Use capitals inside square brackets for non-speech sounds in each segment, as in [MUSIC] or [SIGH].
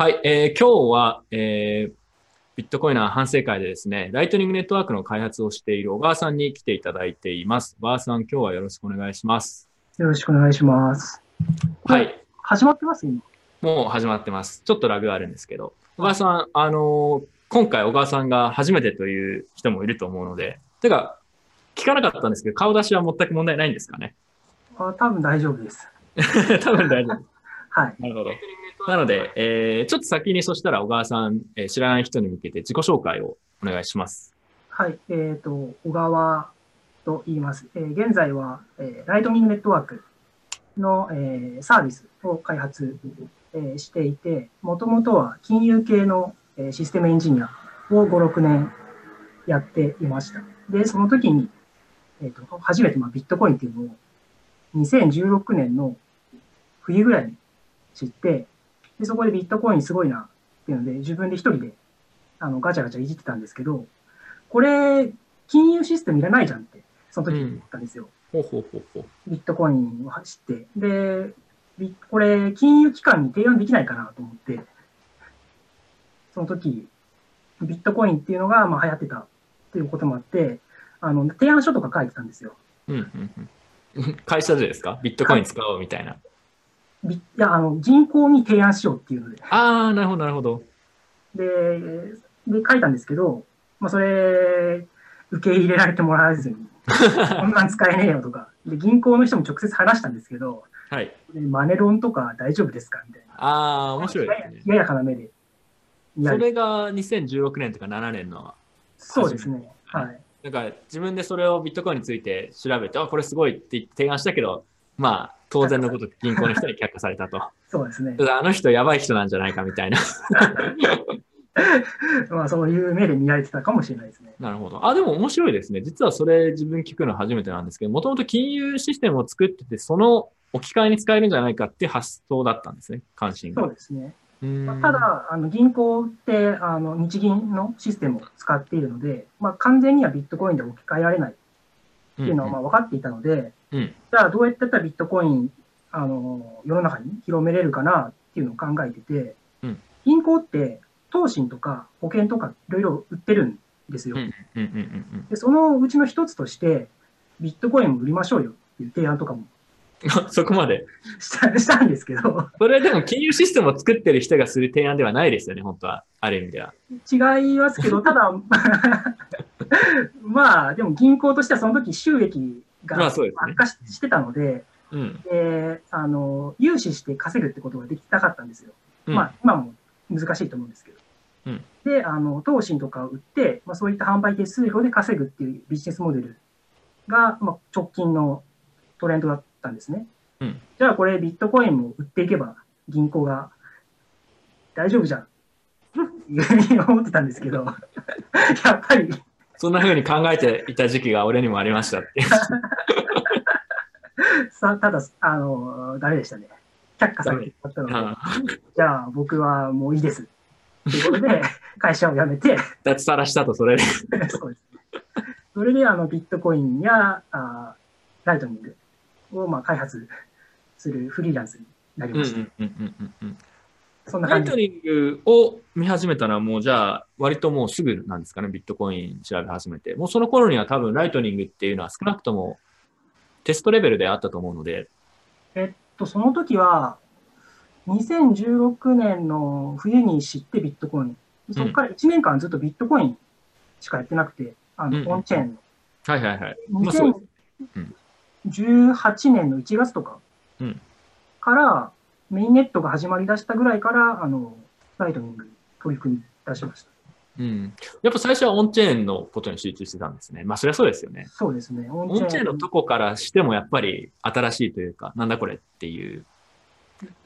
はい、えー、今日は、えー、ビットコイナー反省会でですね、ライトニングネットワークの開発をしている小川さんに来ていただいています。小川さん、今日はよろしくお願いします。よろしくお願いします。はい。始まってます？今。もう始まってます。ちょっとラグがあるんですけど。小川さん、あのー、今回小川さんが初めてという人もいると思うので、てか、聞かなかったんですけど、顔出しは全く問題ないんですかね？あ多分大丈夫です。[LAUGHS] 多分大丈夫。[LAUGHS] はい。なるほど。なので、えー、ちょっと先にそしたら小川さん、えー、知らない人に向けて自己紹介をお願いします。はい。えっ、ー、と、小川と言います。えー、現在は、えー、ライトニングネットワークの、えー、サービスを開発、えー、していて、もともとは金融系の、えー、システムエンジニアを5、6年やっていました。で、その時に、えっ、ー、と、初めてまあビットコインっていうのを2016年の冬ぐらいに知って、でそこでビットコインすごいなっていうので、自分で一人であのガチャガチャいじってたんですけど、これ、金融システムいらないじゃんって、その時思ったんですよ。ほうほうほうほうビットコインを走って。で、これ、金融機関に提案できないかなと思って、その時、ビットコインっていうのがまあ流行ってたっていうこともあって、あの提案書とか書いてたんですよ。うんうんうん、[LAUGHS] 会社でですか？ビットコイン使おうみたいな。いや、あの、銀行に提案しようっていうので。ああ、なるほど、なるほど。で、で、書いたんですけど、まあ、それ、受け入れられてもらえずに、[LAUGHS] こんなん使えねえよとか、で、銀行の人も直接話したんですけど、はい。マネロンとか大丈夫ですかみたいな。ああ、面白いね。ややかな目で。それが2016年とか7年の。そうですね。はい。なんか自分でそれをビットコインについて調べて、あ、これすごいって提案したけど、まあ、当然のこと銀行の人に却下されたと。そうですね。あの人やばい人なんじゃないかみたいな。[LAUGHS] まあそういう目で見られてたかもしれないですね。なるほど。あ、でも面白いですね。実はそれ自分聞くの初めてなんですけど、もともと金融システムを作ってて、その置き換えに使えるんじゃないかって発想だったんですね、関心が。そうですね。まあ、ただ、あの銀行ってあの日銀のシステムを使っているので、まあ、完全にはビットコインで置き換えられないっていうのはまあ分かっていたので、うん、じゃあどうやったらビットコインあの世の中に広めれるかなっていうのを考えてて、うん、銀行って投信とか保険とかいろいろ売ってるんですよ。でそのうちの一つとしてビットコインを売りましょうよっていう提案とかも [LAUGHS] そこまでしたしたんですけど。それでも金融システムを作ってる人がする提案ではないですよね、本当は。ある意味では。違いますけど、ただ、まあ、[LAUGHS] でも銀行としてはその時収益が悪化してたので、うん、であの融資して稼ぐってことができたかったんですよ。うん、まあ、今も難しいと思うんですけど。うん、で、あの投信とかを売って、まあ、そういった販売手数料で稼ぐっていうビジネスモデルが、まあ、直近のトレンドだったんですね。うん、じゃあこれビットコインも売っていけば銀行が大丈夫じゃん。いうふうに思ってたんですけど。[LAUGHS] やっぱりそんなふうに考えていた時期が俺にもありましたって [LAUGHS] さただあのダメでしたね。却下されてしまったので。じゃあ僕はもういいです。ということで [LAUGHS] 会社を辞めて。脱サラしたとそれで。[LAUGHS] そうです、ね、それであのビットコインやあライトニングをまあ開発するフリーランスになりました。そんなライトニングを見始めたのはもうじゃあ割ともうすぐなんですかね、ビットコイン調べ始めて。もうその頃には多分ライトニングっていうのは少なくともテストレベルであったと思うので。えっと、その時は2016年の冬に知ってビットコイン。そこから1年間ずっとビットコインしかやってなくて、あの、オンチェーンの。はいはいはい。まあ、18年の1月とかから、メインネットが始まりだしたぐらいから、あの、ライトニングに取り組み出しました。うん。やっぱ最初はオンチェーンのことに集中してたんですね。まあ、そりゃそうですよね。そうですね。オンチェーンチェーンのとこからしてもやっぱり新しいというか、なんだこれっていう。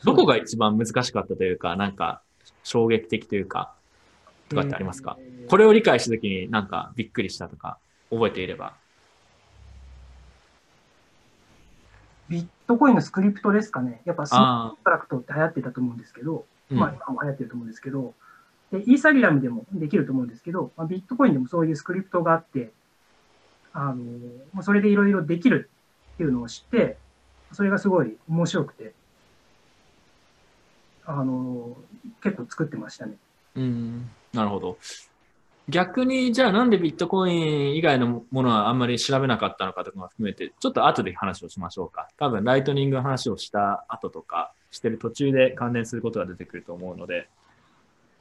どこが一番難しかったというか、なんか衝撃的というか、とかってありますか、えー、これを理解したときになんかびっくりしたとか、覚えていれば。ビットコインのスクリプトですかね。やっぱスマートコントラクトって流行ってたと思うんですけど、まあ今も流行ってると思うんですけど、でイーサリアムでもできると思うんですけど、まあ、ビットコインでもそういうスクリプトがあって、あのそれでいろいろできるっていうのを知って、それがすごい面白くて、あの、結構作ってましたね。うん。なるほど。逆に、じゃあなんでビットコイン以外のものはあんまり調べなかったのかとかも含めて、ちょっと後で話をしましょうか。多分、ライトニングの話をした後とか、してる途中で関連することが出てくると思うので。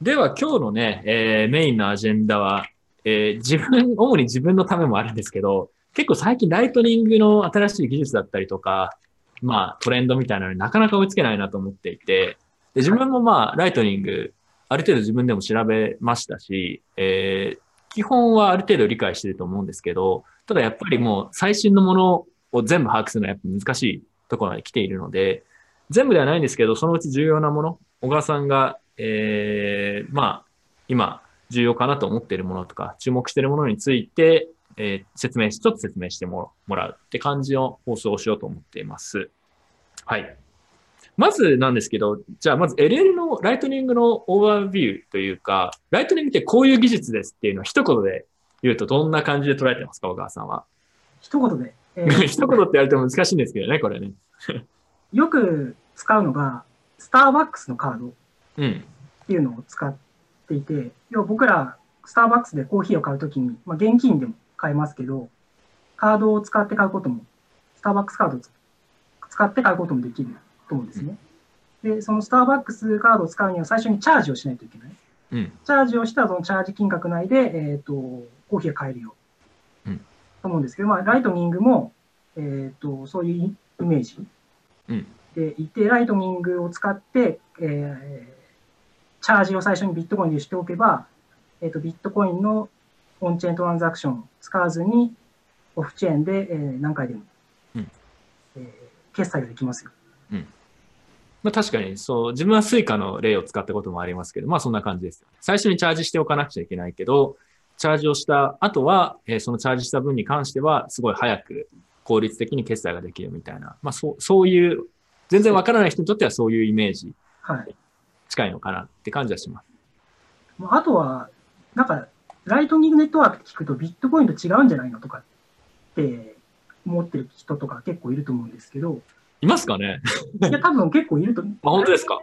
では、今日のね、えーメインのアジェンダは、えー自分、[LAUGHS] 主に自分のためもあるんですけど、結構最近ライトニングの新しい技術だったりとか、まあトレンドみたいなのになかなか追いつけないなと思っていて、で自分もまあライトニング、ある程度自分でも調べましたし、えー基本はある程度理解してると思うんですけど、ただやっぱりもう最新のものを全部把握するのはやっぱ難しいところまで来ているので、全部ではないんですけど、そのうち重要なもの、小川さんが、えーまあ、今、重要かなと思っているものとか、注目しているものについて、えー説明し、ちょっと説明してもらうって感じの放送をしようと思っています。はい。まずなんですけど、じゃあまず LL のライトニングのオーバービューというか、ライトニングってこういう技術ですっていうのを一言で言うとどんな感じで捉えてますか、小川さんは？一言で、[LAUGHS] えー一言って言われても難しいんですけどね、これね。[LAUGHS] [LAUGHS] よく使うのが、スターバックスのカードっうん。ていうのを使っていて、要は僕ら、スターバックスでコーヒーを買うときに、まあ、現金でも買えますけど、カードを使って買うことも、スターバックスカードを使って買うこともできると思うんですね。で、そのスターバックスカードを使うには最初にチャージをしないといけない。うん。チャージをしたらそのチャージ金額内で、えっ、と、コーヒーが買えるよ。うんと思うんですけど、まあ、ライトニングも、えっ、と、そういうイイメージうん。でいて、ライトニングを使って、えーチャージを最初にビットコインでしておけば、えっ、と、ビットコインのオンチェーントランザクションを使わずに、オフチェーンで、えー何回でも、うんえー決済ができますよ。まあ確かに、そう、自分はスイカの例を使ったこともありますけど、まあそんな感じですよね。最初にチャージしておかなくちゃいけないけど、チャージをした後は、えーそのチャージした分に関しては、すごい早く効率的に決済ができるみたいな、まあそう、そういう、全然わからない人にとってはそういうイメージはい。近いのかなって感じはします。まああとは、なんか、ライトニングネットワーク聞くとビットコインと違うんじゃないのとかって思ってる人とか結構いると思うんですけど、いますかね？いや、多分結構いると。あ本当ですか？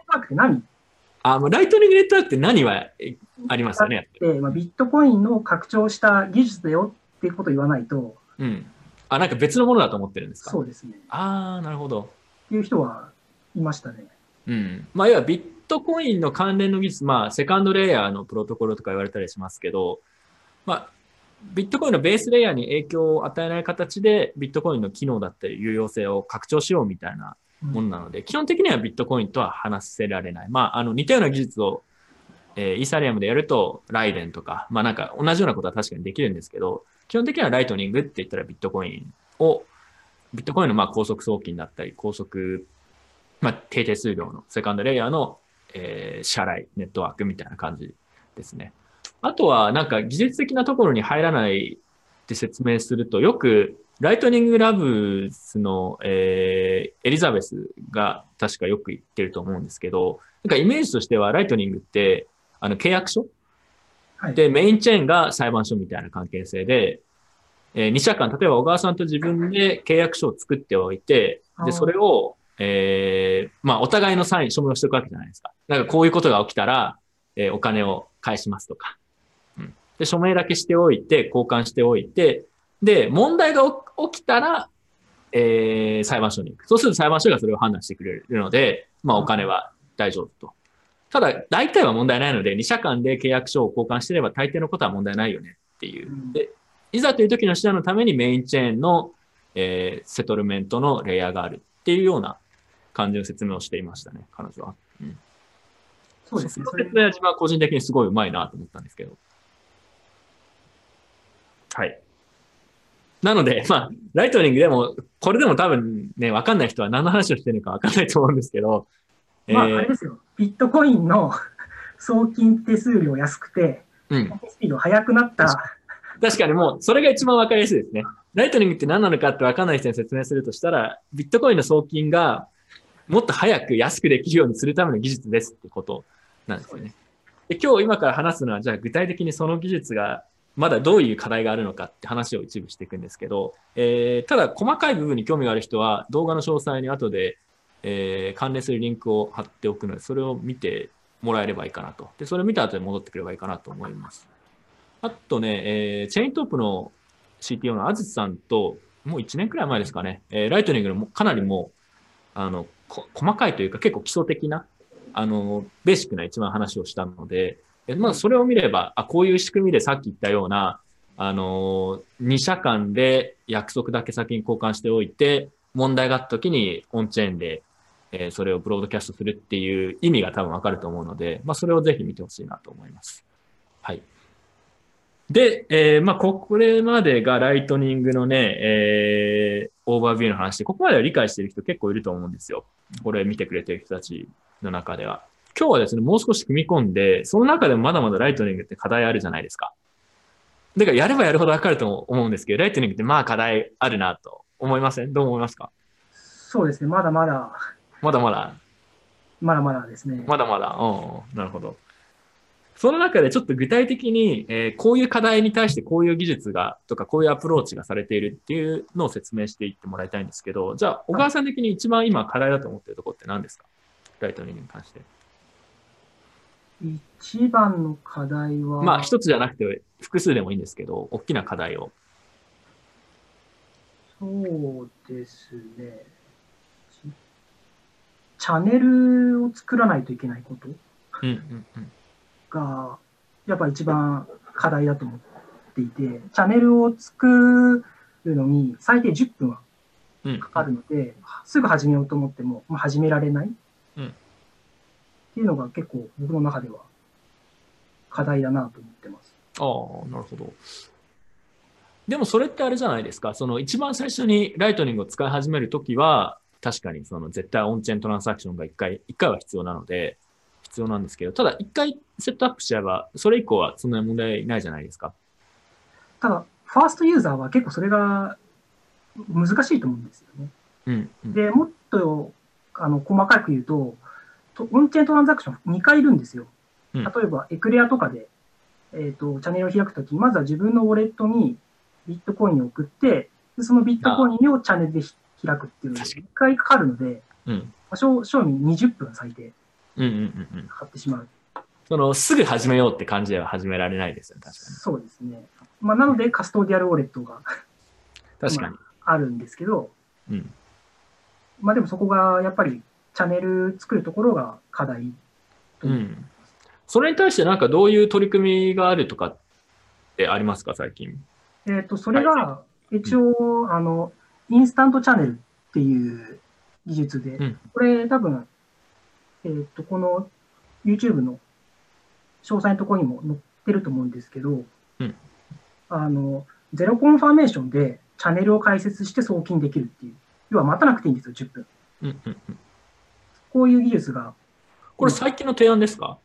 あ、もうライトニングネットワークって何はえありますよね？まあ、ビットコインの拡張した技術だよっていうことを言わないと、うん。あ、なんか別のものだと思ってるんですか？そうですね。ああ、なるほど。っていう人はいましたね。うん。まあ、要はビットコインの関連の技術、まあ、セカンドレイヤーのプロトコルとか言われたりしますけど、まあ、ビットコインのベースレイヤーに影響を与えない形で、ビットコインの機能だったり有用性を拡張しようみたいなうんものなので、基本的にはビットコインとは離せられない。まあ、あの、似たような技術を、えーイーサリアムでやると、ライデンとか、まあなんか同じようなことは確かにできるんですけど、基本的にはライトニングって言ったらビットコインを、ビットコインのまあ高速送金だったり、高速、まあ低手数料のセカンドレイヤーの、えー支払い、ネットワークみたいな感じですね。あとはなんか技術的なところに入らないって説明すると、よくライトニングラブスの、えーエリザベスが確かよく言ってると思うんですけど、なんかイメージとしてはライトニングってあの契約書？はい。で、メインチェーンが裁判所みたいな関係性で、えー、2社間、例えば小川さんと自分で契約書を作っておいて、で、それを、えーまあ、お互いのサイン、署名をしておくわけじゃないですか。なんかこういうことが起きたら、えーお金を返しますとか。うん。で、署名だけしておいて、交換しておいて、で、問題が起きたら、えー裁判所に行く。そうすると裁判所がそれを判断してくれるので、まあ、お金は大丈夫と。ただ、大体は問題ないので、2社間で契約書を交換してれば大抵のことは問題ないよねっていうう。んで、いざという時の手段のためにメインチェーンの、えーセトルメントのレイヤーがあるっていうような感じの説明をしていましたね、彼女は。うん、そうですね。その説明は自分は個人的にすごいうまいなと思ったんですけど。はい。なので、まあ、ライトニングでも、これでも多分ね、わかんない人は何の話をしてるのかわかんないと思うんですけど、えーまあ、あれですよ。ビットコインの [LAUGHS] 送金手数料安くて、うん。スピード速くなった。確かにもう、それが一番わかりやすいですね。ライトニングって何なのかってわかんない人に説明するとしたら、ビットコインの送金がもっと早く安くできるようにするための技術ですってことなんですよね。で今日今から話すのは、じゃあ具体的にその技術がまだどういう課題があるのかって話を一部していくんですけど、えーただ細かい部分に興味がある人は動画の詳細に後で、えー関連するリンクを貼っておくので、それを見てもらえればいいかなと。で、それを見た後に戻ってくればいいかなと思います。あとね、えーチェイントップの CTO のあずさんと、もう1年くらい前ですかね、えーライトニングのかなりもう、あの、細かいというか結構基礎的な、あの、ベーシックな一番話をしたので、えまあ、それを見れば、あ、こういう仕組みでさっき言ったような、あの、2社間で約束だけ先に交換しておいて、問題があった時にオンチェーンで、えーそれをブロードキャストするっていう意味が多分わかると思うので、まあ、それをぜひ見てほしいなと思います。はい。で、えーまあ、これまでがライトニングのね、えーオーバービューの話で、ここまでは理解している人結構いると思うんですよ。これ見てくれてる人たちの中では。今日はですね、もう少し踏み込んで、その中でもまだまだライトニングって課題あるじゃないですか。だからやればやるほどわかると思うんですけど、ライトニングってまあ課題あるなと思いません？どう思いますか？そうですね、まだまだ、まだまだ、まだまだですね。まだまだ、うん、なるほど。その中でちょっと具体的に、えーこういう課題に対してこういう技術が、とかこういうアプローチがされているっていうのを説明していってもらいたいんですけど、じゃあ、小川さん的に一番今課題だと思っているところって何ですか？ライトニングに関して。一番の課題は、まあ、一つじゃなくて複数でもいいんですけど、大きな課題を。そうですね。ちチャンネルを作らないといけないこと。が、やっぱ一番課題だと思っていて、チャンネルを作るのに最低10分はうんかかるので、すぐ始めようと思っても、まあ、始められない、うんっていうのが結構僕の中では課題だなと思ってます。ああ、なるほど。でもそれってあれじゃないですか？その一番最初にライトニングを使い始めるときは、確かにその絶対オンチェーントランサクションが一回、一回は必要なので、必要なんですけど、ただ一回セットアップしちゃえば、それ以降はそんなに問題ないじゃないですか？ただ、ファーストユーザーは結構それが難しいと思うんですよね。うん、うん。で、もっとあの細かく言うと、とオンチェーントランザクション2回いるんですよ。うん例えば、エクレアとかで、えっ、と、チャンネルを開くとき、まずは自分のウォレットにビットコインを送って、でそのビットコインをチャンネルでひ開くっていうのが確か1回かかるので、うん。まあ正正味20分最低うん、うん、うんうん。かかってしまう。その、すぐ始めようって感じでは始められないですよね、確かそうですね。まあ、なので、カストディアルウォレットがに。確かに。あるんですけど、うん。まあでもそこがやっぱりチャンネル作るところが課題ううん。それに対してなんかどういう取り組みがあるとかってありますか、最近？えっ、と、それが、一応、あの、インスタントチャンネルっていう技術で、うんこれ多分、えっ、と、この YouTube の詳細のところにも載ってると思うんですけど、うんあの、ゼロコンファーメーションでチャンネルを開設して送金できるっていう。要は待たなくていいんですよ、10分。うん、うん、うん。こういう技術が、これ最近の提案ですか？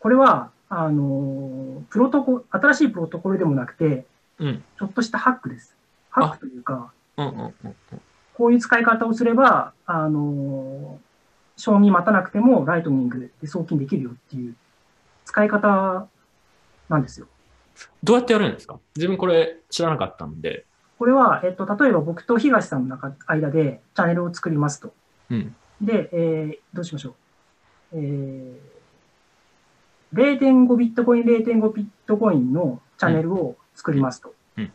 これは、あの、プロトコ、新しいプロトコルでもなくて、うん。ちょっとしたハックです。ハックというか、うん、うん、うんうん。こういう使い方をすれば、あの、承認待たなくてもライトニングで送金できるよっていう使い方なんですよ。どうやってやるんですか？自分これ知らなかったんで。これは、えっと、例えば僕と東さんの中間でチャンネルを作りますと。うん。で、えーどうしましょう。えー、0.5ビットコイン、0.5ビットコインのチャンネルを作りますと。うん。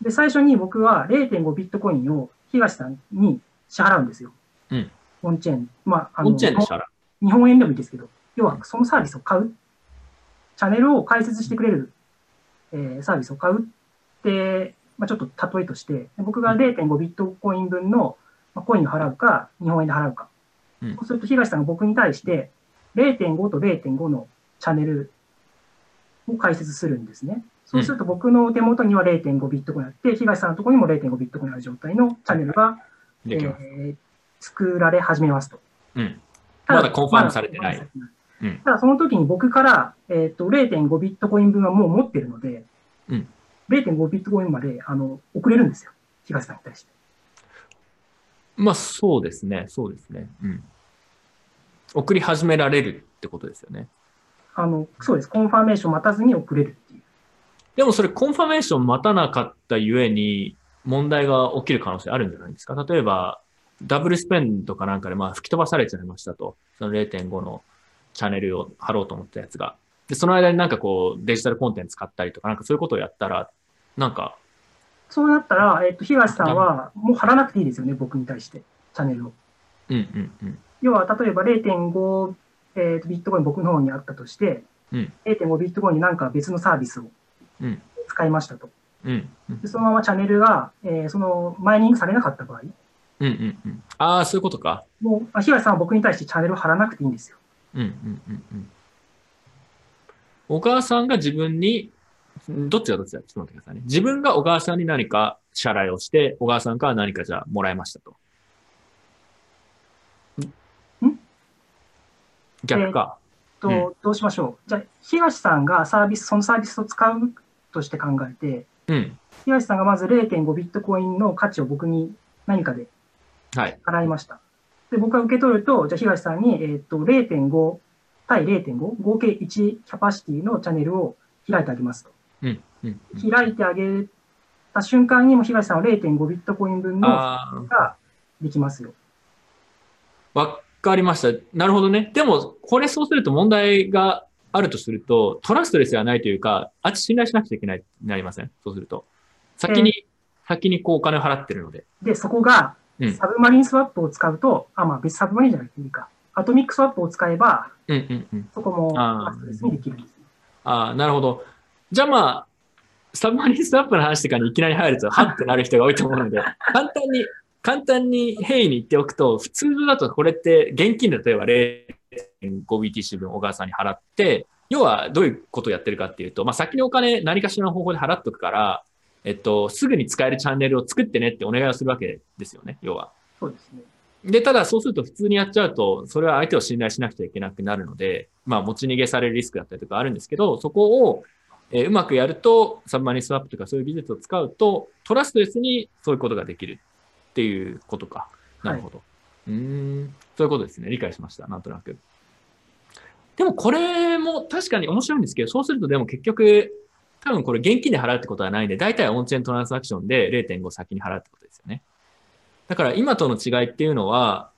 で、最初に僕は0.5ビットコインを東さんに支払うんですよ。うん。オンチェーン。まあ、あオンチェーンでしたら。日本円でもいいですけど、要はそのサービスを買う。チャンネルを開設してくれる、えーサービスを買うって、まあ、ちょっと例えとして、僕が0.5ビットコイン分のまあコインを払うか、日本円で払うか。うんそうすると東さんが僕に対して0.5と0.5のチャンネルを開設するんですね。そうすると僕の手元には0.5ビットコインあって、東さんのところにも0.5ビットコインある状態のチャンネルが。えー作られ始めますと。うん。たまだコンファームされてない。ただその時に僕から、えっと0.5ビットコイン分はもう持ってるので、うん0.5ビットコインまであの送れるんですよ。東さんに対して。まあ、そうですね。そうですね。うん。送り始められるってことですよね。あのそうです。コンファーメーション待たずに送れるっていう。でもそれコンファメーション待たなかったゆえに問題が起きる可能性あるんじゃないですか例えば、ダブルスペンドかなんかでまあ吹き飛ばされちゃいましたと。その0.5のチャンネルを張ろうと思ったやつが。で、その間になんかこうデジタルコンテンツ買ったりとか、なんかそういうことをやったら、なんか、そうなったら、えっと、東さんはもう張らなくていいですよね、僕に対して、チャンネルを。うんうんうん。要は、例えば0.5、えーとビットコイン僕の方にあったとして、うん0.5ビットコインになんか別のサービスをうん使いましたと。うんうんでそのままチャンネルが、えーそのマイニングされなかった場合、うんうんうん。ああ、そういうことか。もう、あ東さんは僕に対してチャンネルを貼らなくていいんですよ。うんうんうんうん。小川さんが自分に、んどっちがどっちだ？ちょっと待ってくださいね。自分が小川さんに何か支払いをして、小川さんから何かじゃあもらいましたと。ん？逆か。と、うんどうしましょう？じゃあ、東さんがサービス、そのサービスを使うとして考えて、うん。東さんがまず0.5ビットコインの価値を僕に何かではい。払いました。で、僕が受け取ると、じゃあ東さんに、えっ、と、0.5対0.5、合計1キャパシティのチャンネルを開いてあげますと。うん。うん。開いてあげた瞬間にも東さんは0.5ビットコイン分の。ができますよ。わかりました。なるほどね。でも、これそうすると問題があるとすると、トラストレスではないというか、あっち信頼しなくちゃいけない、なりません？そうすると。先に、先にこうお金を払ってるので。で、そこがうん、サブマリンスワップを使うと、あ、まあ別サブマリンじゃなくていいか。アトミックスワップを使えば、うんうんうん。そこもトラストレスにできるんです。ああ、なるほど。じゃあまあ、サブマリンスワップの話とかにいきなり入ると、[LAUGHS] はってなる人が多いと思うので、簡単に、簡単に平易に言っておくと、普通だとこれって現金で例えば 0.5BTC 分小川さんに払って、要はどういうことをやってるかっていうと、まあ先にお金何かしらの方法で払っとくから、えっと、すぐに使えるチャンネルを作ってねってお願いをするわけですよね、要は。そうですね。で、ただそうすると普通にやっちゃうと、それは相手を信頼しなくちゃいけなくなるので、まあ持ち逃げされるリスクだったりとかあるんですけど、そこを、えーうまくやると、サブマリンスワップとかそういう技術を使うと、トラストレスにそういうことができるっていうことか。なるほど。うーん、そういうことですね。理解しました。なんとなく。でもこれも確かに面白いんですけど、そうするとでも結局、多分これ現金で払うってことはないんで、大体オンチェーントランスアクションで0.5先に払うってことですよね。だから今との違いっていうのは、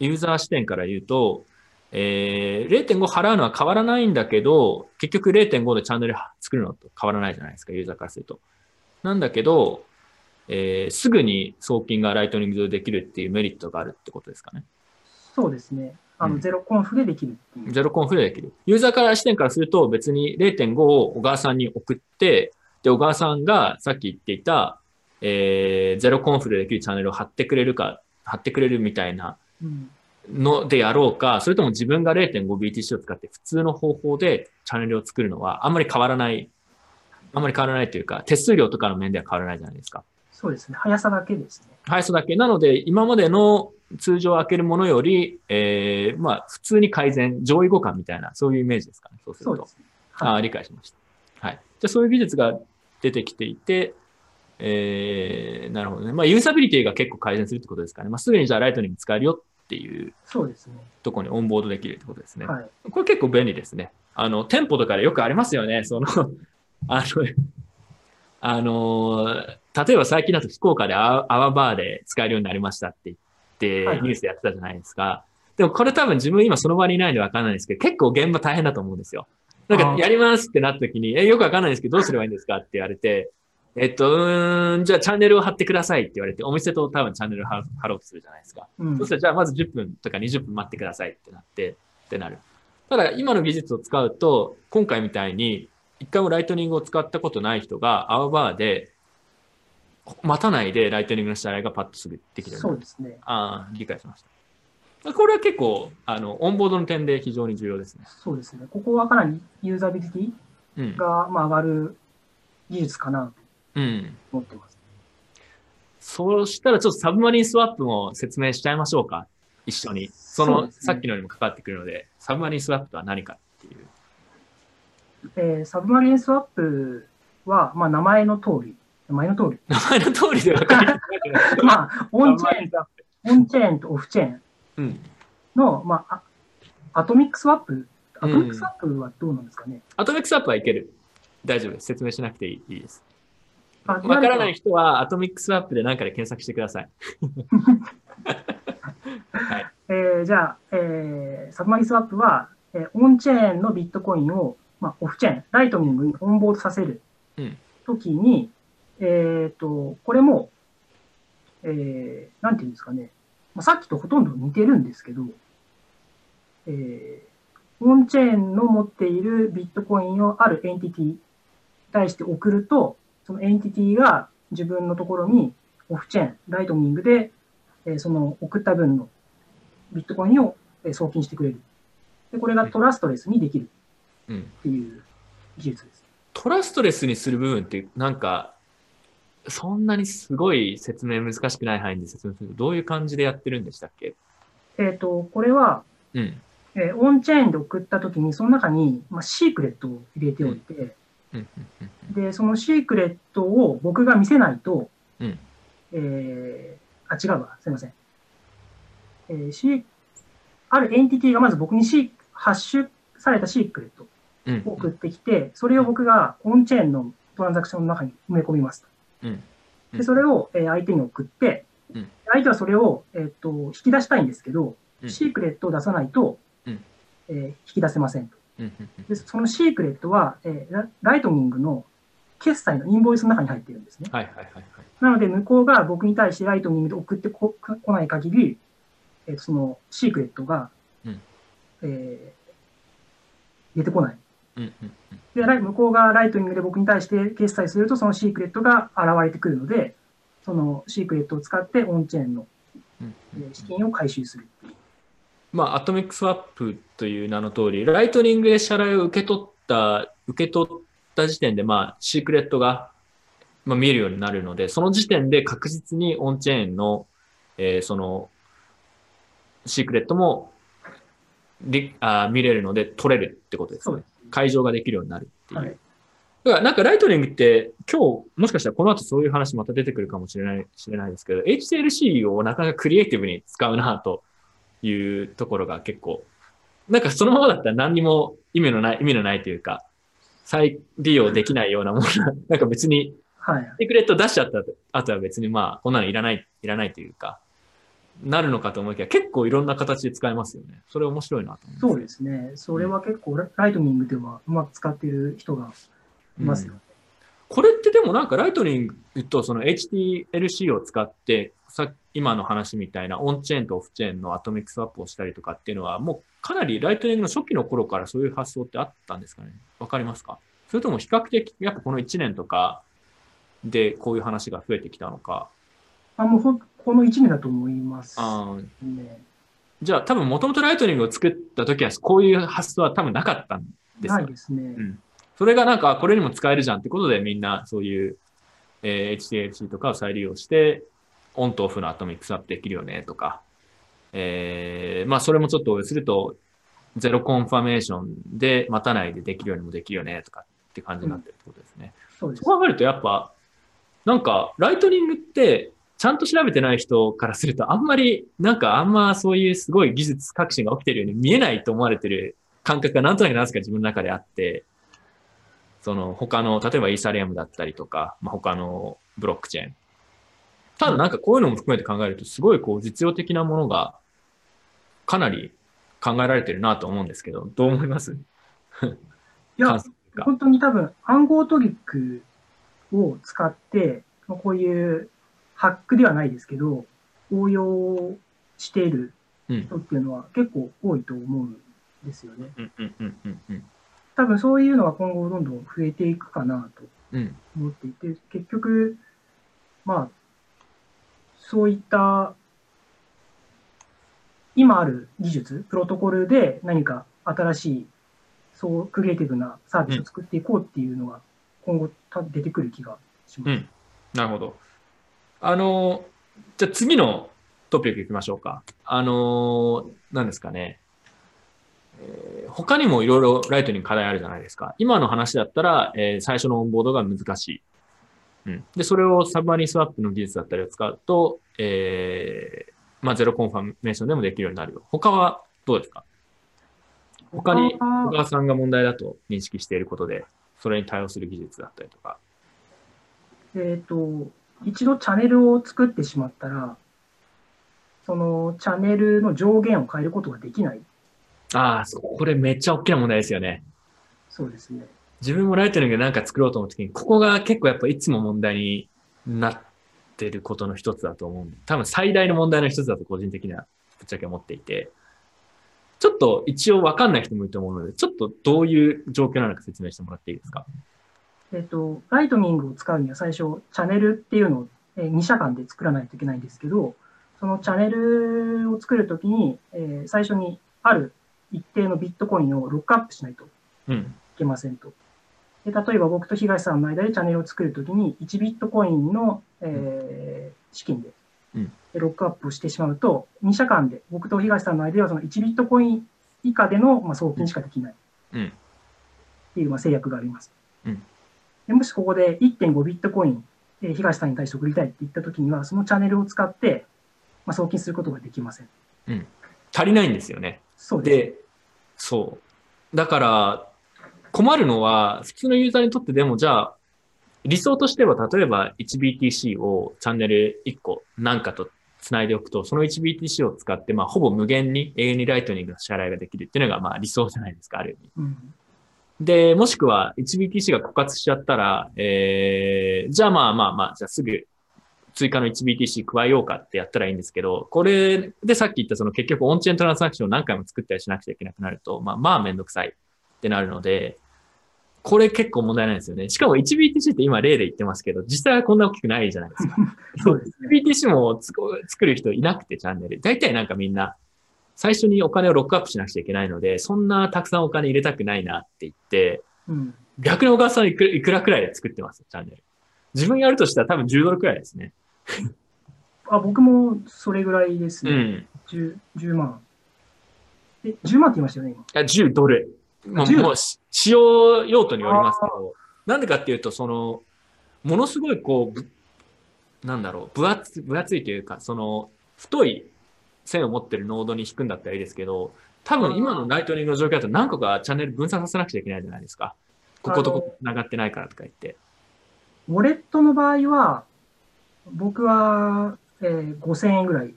ユーザー視点から言うと、えー、0.5払うのは変わらないんだけど、結局0.5でチャンネル作るのと変わらないじゃないですか、ユーザーからすると。なんだけど、えー、すぐに送金がライトニング上でできるっていうメリットがあるってことですかね。そうですね。あの、うんゼロコンフでできる。ゼロコンフでできる。ユーザーから視点からすると別に0.5を小川さんに送って、で、小川さんがさっき言っていた、えー、ゼロコンフでできるチャンネルを貼ってくれるか、貼ってくれるみたいなうんのでやろうか、それとも自分が 0.5BTC を使って普通の方法でチャンネルを作るのはあんまり変わらない、あんまり変わらないというか、手数料とかの面では変わらないじゃないですか。そうですね。速さだけですね。配送だけ。なので、今までの通常開けるものより、えー、まあ、普通に改善、上位互換みたいな、そういうイメージですかね。そうすると。そうですね。ああ、理解しました。はい。じゃあ、そういう技術が出てきていて、えー、なるほどね。まあ、ユーザビリティが結構改善するってことですかね。まあ、すぐにじゃあ、ライトニング使えるよっていうそうですね。ところにオンボードできるってことですね。はい。これ結構便利ですね。あの、店舗とかでよくありますよね。その、あの、あの、例えば最近だと福岡でアワバーで使えるようになりましたって言って、はいニュースでやってたじゃないですか。でもこれ多分自分今その場にいないんでわかんないんですけど、結構現場大変だと思うんですよ。なんかやりますってなった時に、え、よくわかんないんですけど、どうすればいいんですかって言われて、えっと、うーん、じゃあチャンネルを貼ってくださいって言われて、お店と多分チャンネルを貼貼ろうとするじゃないですか。うんそしたら、じゃあまず10分とか20分待ってくださいってなって、ってなる。ただ、今の技術を使うと、今回みたいに、一回もライトニングを使ったことない人が、アワバーで、待たないでライトニングの支払いがパッとすぐできる。そうですね。ああ、理解しました。これは結構、あの、オンボードの点で非常に重要ですね。そうですね。ここはかなりユーザビリティうん。が、まあ、上がる技術かなうん。と思ってます。そうしたらちょっとサブマリンスワップも説明しちゃいましょうか。一緒に。その、ねさっきのにもかかってくるので、サブマリンスワップとは何かっていう。えーサブマリンスワップは、まあ、名前の通り、名前の通り。名前の通りで分かりまあ、オンチェーン、ワップ。オンチェーンとオフチェーンうん。の、まあ、あアトミックスワップ、アトミックスワップはどうなんですかね？アトミックスワップはいける。大丈夫です。説明しなくていいです。あわからない人は、アトミックスワップで何かで検索してください。[LAUGHS] ーじゃあ、えーサブマリンスワップは、えーオンチェーンのビットコインを、まあ、オフチェーン、ライトニングにオンボードさせるうん。ときに、えっ、と、これも、えーなんていうんですかね、まあ、さっきとほとんど似てるんですけど、えーオンチェーンの持っているビットコインをあるエンティティに対して送ると、そのエンティティが自分のところにオフチェーン、ライトニングで、えーその送った分のビットコインをえー送金してくれる。で、これがトラストレスにできるうん。っていう技術です。トラストレスにする部分って、なんか、そんなにすごい説明難しくない範囲で説明すると、どういう感じでやってるんでしたっけ？えっ、と、これは、うん。えーオンチェーンで送ったときに、その中に、まあ、シークレットを入れておいて、うん。うん。うんで、そのシークレットを僕が見せないと、うんえーあ、違うわ、すいません。えーシあるエンティティがまず僕にシーハッシュされたシークレットうん。を送ってきて、それを僕がオンチェーンのトランザクションの中に埋め込みますと。うん。で、それをえー相手に送ってうん、相手はそれを、えーっと引き出したいんですけど、うんシークレットを出さないと、うんえー引き出せませんと。で、そのシークレットは、えーラライトニングの決済のインボイスの中に入っているんですね。はいはいはいはい。なので、向こうが僕に対してライトニングで送ってこ来ない限り、えーそのシークレットが、うんえー出てこない。うん。うん。うんで、向こうがライトニングで僕に対して決済すると、そのシークレットが現れてくるので、そのシークレットを使ってオンチェーンの資金を回収するっていう。まあ、アトミックスワップという名の通り、ライトニングで支払いを受け取った、受け取った時点で、まあ、シークレットが、まあ、見えるようになるので、その時点で確実にオンチェーンの、えーその、シークレットも、りあー見れるので取れるってことですねそうで。解錠ができるようになるっていう。はいだからなんかライトニングって今日もしかしたらこの後そういう話また出てくるかもしれない、知れないですけど、HTLC をなかなかクリエイティブに使うなというところが結構、なんかそのままだったら何にも意味のない、意味のないというか、再利用できないようなものな、なんか別にはい。シークレット出しちゃった後は別にまあこんなのいらない、いらないというか、なるのかと思いきや結構いろんな形で使えますよね。それ面白いなと思います。そうですね。それは結構ラライトニングではうまく使っている人がいますよ。これってでもなんかライトニングとその HTLC を使って、さ今の話みたいなオンチェーンとオフチェーンのアトミックスワップをしたりとかっていうのは、もうかなりライトニングの初期の頃からそういう発想ってあったんですかね？わかりますか？それとも比較的、やっぱこの1年とかでこういう話が増えてきたのか？あ、もうほんこの1年だと思いますね。じゃあ多分もともとライトニングを作った時はこういう発想は多分なかったんですよないですね。うんそれがなんかこれにも使えるじゃんってことでみんなそういう、えー HTLC とかを再利用して、オンとオフのアトミックスワップできるよねとか、えーまあそれもちょっとすると、ゼロコンファメーションで待たないでできるようにもできるよねとかって感じになってるってことですね。そうです。そう考えるとやっぱ、なんかライトニングってちゃんと調べてない人からするとあんまり、なんかあんまそういうすごい技術革新が起きてるように見えないと思われてる感覚がなんとなくなぜか自分の中であって、その他の、例えばイーサリアムだったりとか、まあ、他のブロックチェーン。ただなんかこういうのも含めて考えると、すごいこう実用的なものがかなり考えられてるなと思うんですけど、どう思います？いや本当に多分暗号トリックを使って、こういうハックではないですけど、応用しているうん。人っていうのは結構多いと思うんですよね。うんうんうんうんうん。多分そういうのは今後どんどん増えていくかなとうん。思っていて、結局、まあ、そういった、今ある技術、プロトコルで何か新しい、そうクリエイティブなサービスを作っていこうっていうのが、今後た出てくる気がします。うん。なるほど。あの、じゃあ次のトピック行きましょうか。あの、何ですかね。えー他にもいろいろライトに課題あるじゃないですか。今の話だったら、えー最初のオンボードが難しい。うん。で、それをサブマリンスワップの技術だったりを使うと、えーまあ、ゼロコンファメーションでもできるようになるよ。他はどうですか？他に小他川さんが問題だと認識していることで、それに対応する技術だったりとか。えっ、と、一度チャンネルを作ってしまったら、そのチャンネルの上限を変えることができない。ああ、これめっちゃ大きな問題ですよね。そうですね。自分もライトニングでなんか作ろうと思った時に、ここが結構やっぱいつも問題になってることの一つだと思う多分最大の問題の一つだと個人的にはぶっちゃけ思っていて、ちょっと一応わかんない人もいると思うので、ちょっとどういう状況なのか説明してもらっていいですか？えっと、ライトニングを使うには最初、チャンネルっていうのをえー2社間で作らないといけないんですけど、そのチャンネルを作るときに、えー最初にある一定のビットコインをロックアップしないというん。けませんと。で例えば僕と東さんの間でチャンネルを作るときに1ビットコインの、えー資金でうんロックアップをしてしまうと、2社間で僕と東さんの間ではその1ビットコイン以下での、まあ、送金しかできない。うん。っていうまあ制約があります。うんでもしここで1.5ビットコイン、えー東さんに対して送りたいって言ったときには、そのチャンネルを使って、まあ、送金することができません。足りないんですよね。そうでそう。だから、困るのは、普通のユーザーにとってでも、じゃあ、理想としては、例えば 1BTC をチャンネル1個なんかと繋いでおくと、その 1BTC を使って、まあ、ほぼ無限に永遠にライトニングの支払いができるっていうのが、まあ、理想じゃないですか、ある意味。うんで、もしくは 1BTC が枯渇しちゃったら、えー、じゃあまあまあまあ、じゃあすぐ追加の 1BTC 加えようかってやったらいいんですけど、これでさっき言ったその結局オンチェーントランスアクションを何回も作ったりしなくちゃいけなくなると、まあまあめんどくさいってなるので、これ結構問題なんですよね。しかも 1BTC って今例で言ってますけど、実際はこんな大きくないじゃないですか。[LAUGHS] そうですね。1BTC も作る人いなくてチャンネル。大体なんかみんな最初にお金をロックアップしなくちゃいけないので、そんなたくさんお金入れたくないなって言って、うん。逆に小川さんいくらいくらくらいで作ってますチャンネル。自分やるとしたら多分10ドルくらいですね。あ僕もそれぐらいですね。うん。10, 10万。え、10万って言いましたよね、今。いや、10ドル。もう10もうし使用用途によりますけど、なんでかっていうと、その、ものすごいこう、ぶなんだろう、分厚分厚いというか、その、太い線を持ってるノードに引くんだったらいいですけど、多分今のライトニングの状況だと何個かチャンネル分散させなくちゃいけないじゃないですか。こことここ繋がってないからとか言って。ウォレットの場合は、僕は、えー5000円ぐらい。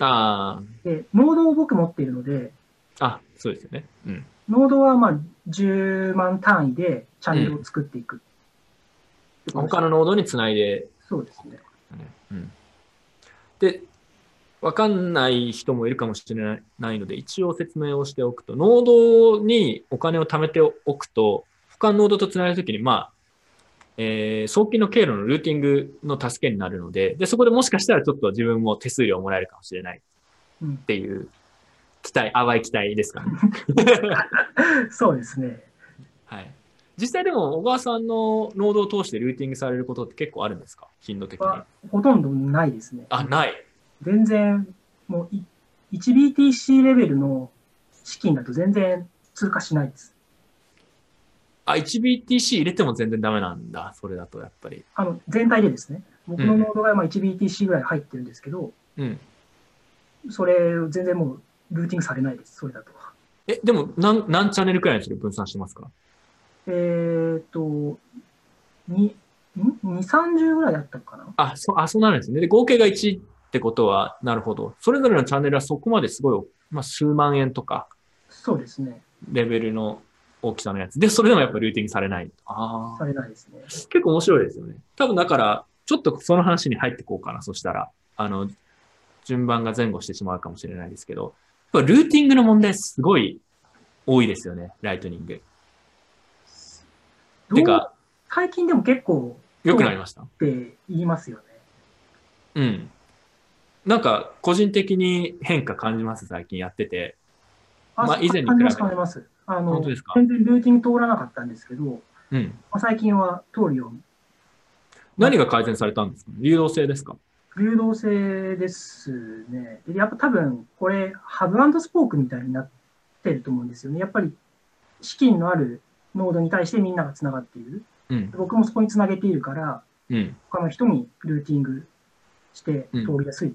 あで、ノードを僕持っているので、あ、あ、そうですよね。うん。ノードはまあ10万単位でチャンネルを作っていく。他のノードにつないでそうですね。うん、で、わかんない人もいるかもしれないので、一応説明をしておくと、ノードにお金を貯めておくと、他のノードとつなげるときに、まあ、えー送金の経路のルーティングの助けになるので、で、そこでもしかしたらちょっと自分も手数料もらえるかもしれないうんっていう期待、淡い期待ですかね。[LAUGHS] そうですね。はい。実際でも、小川さんのノードを通してルーティングされることって結構あるんですか？頻度的に。はほとんどないですね。あ、ない。全然、もうい 1BTC レベルの資金だと全然通過しないです。あ、1BTC 入れても全然ダメなんだ。それだと、やっぱり。あの、全体でですね。僕のノードがまあ 1BTC ぐらい入ってるんですけど、うん。それ全然もうルーティングされないです。それだと。え、でも、何、何チャンネルくらいの人で分散してますか？えーっと、に、ん ?2、30ぐらいだったのかな？あ、そう、あ、そうなるんですね。で、合計が1ってことは、なるほど。それぞれのチャンネルはそこまですごい、まあ、数万円とか、そうですね。レベルの大きさのやつ。で、それでもやっぱルーティングされない。ああ。されないですね。結構面白いですよね。多分だから、ちょっとその話に入っていこうかな。そしたら、あの、順番が前後してしまうかもしれないですけど、やっぱルーティングの問題すごい多いですよね。ライトニング。てどうか、最近でも結構良くなりました？って言いますよね。うん。なんか、個人的に変化感じます、最近やってて。まあ以前に比べて感じます、感じます。あの全然ルーティング通らなかったんですけど、うん。まあ、最近は通るように。何が改善されたんですか？流動性ですか？流動性ですね。でやっぱ多分、これ、ハブスポークみたいになってると思うんですよね。やっぱり、資金のあるノードに対してみんながつながっている。うん。僕もそこにつなげているから、うん。他の人にルーティングして通りやすい。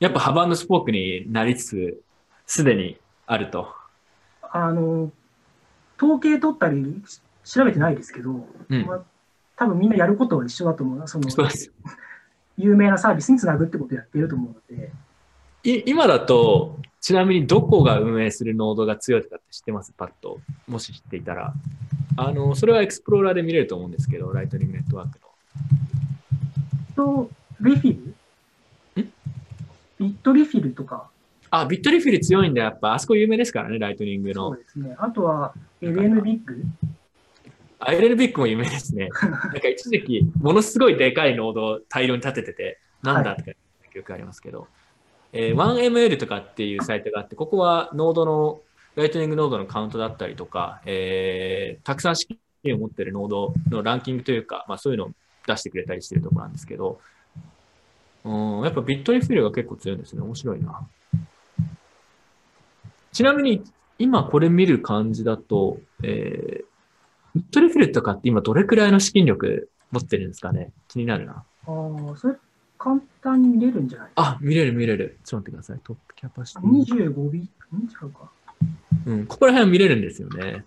やっぱハバンドスポークになりつつ、すでにあると。あの、統計取ったりし調べてないですけど、うんまあ、多分みんなやることは一緒だと思うな。その。有名なサービスにつなぐってことをやってると思うので、い今だと、ちなみにどこが運営するノードが強いとかって知ってます？パッと。もし知っていたら。あの、それはエクスプローラーで見れると思うんですけど、ライトニングネットワークの。と、リフィル？ん？ビットリフィルとか、あ、ビットリフィル強いんだ。やっぱ、あそこ有名ですからね、ライトニングのそう。ですね。あとは、LN ビッグ？ LN ビッグも有名ですね。[LAUGHS] なんか一時期、ものすごいでかいノードを大量に立ててて、なんだとか記憶ありますけど、えー 1ML とかっていうサイトがあって、ここはノードの、ライトニングノードのカウントだったりとか、えーたくさん資金を持ってるノードのランキングというか、まあそういうのを出してくれたりしてるところなんですけど、うん、やっぱビットリフィルが結構強いんですね。面白いな。ちなみに、今これ見る感じだと、えービットリフィルとかって今どれくらいの資金力持ってるんですかね？気になるな。ああ、それ簡単に見れるんじゃない？あ、見れる見れる。ちょっと待ってください。トップキャパシティ。25ビん違うか。うん、ここら辺は見れるんですよね。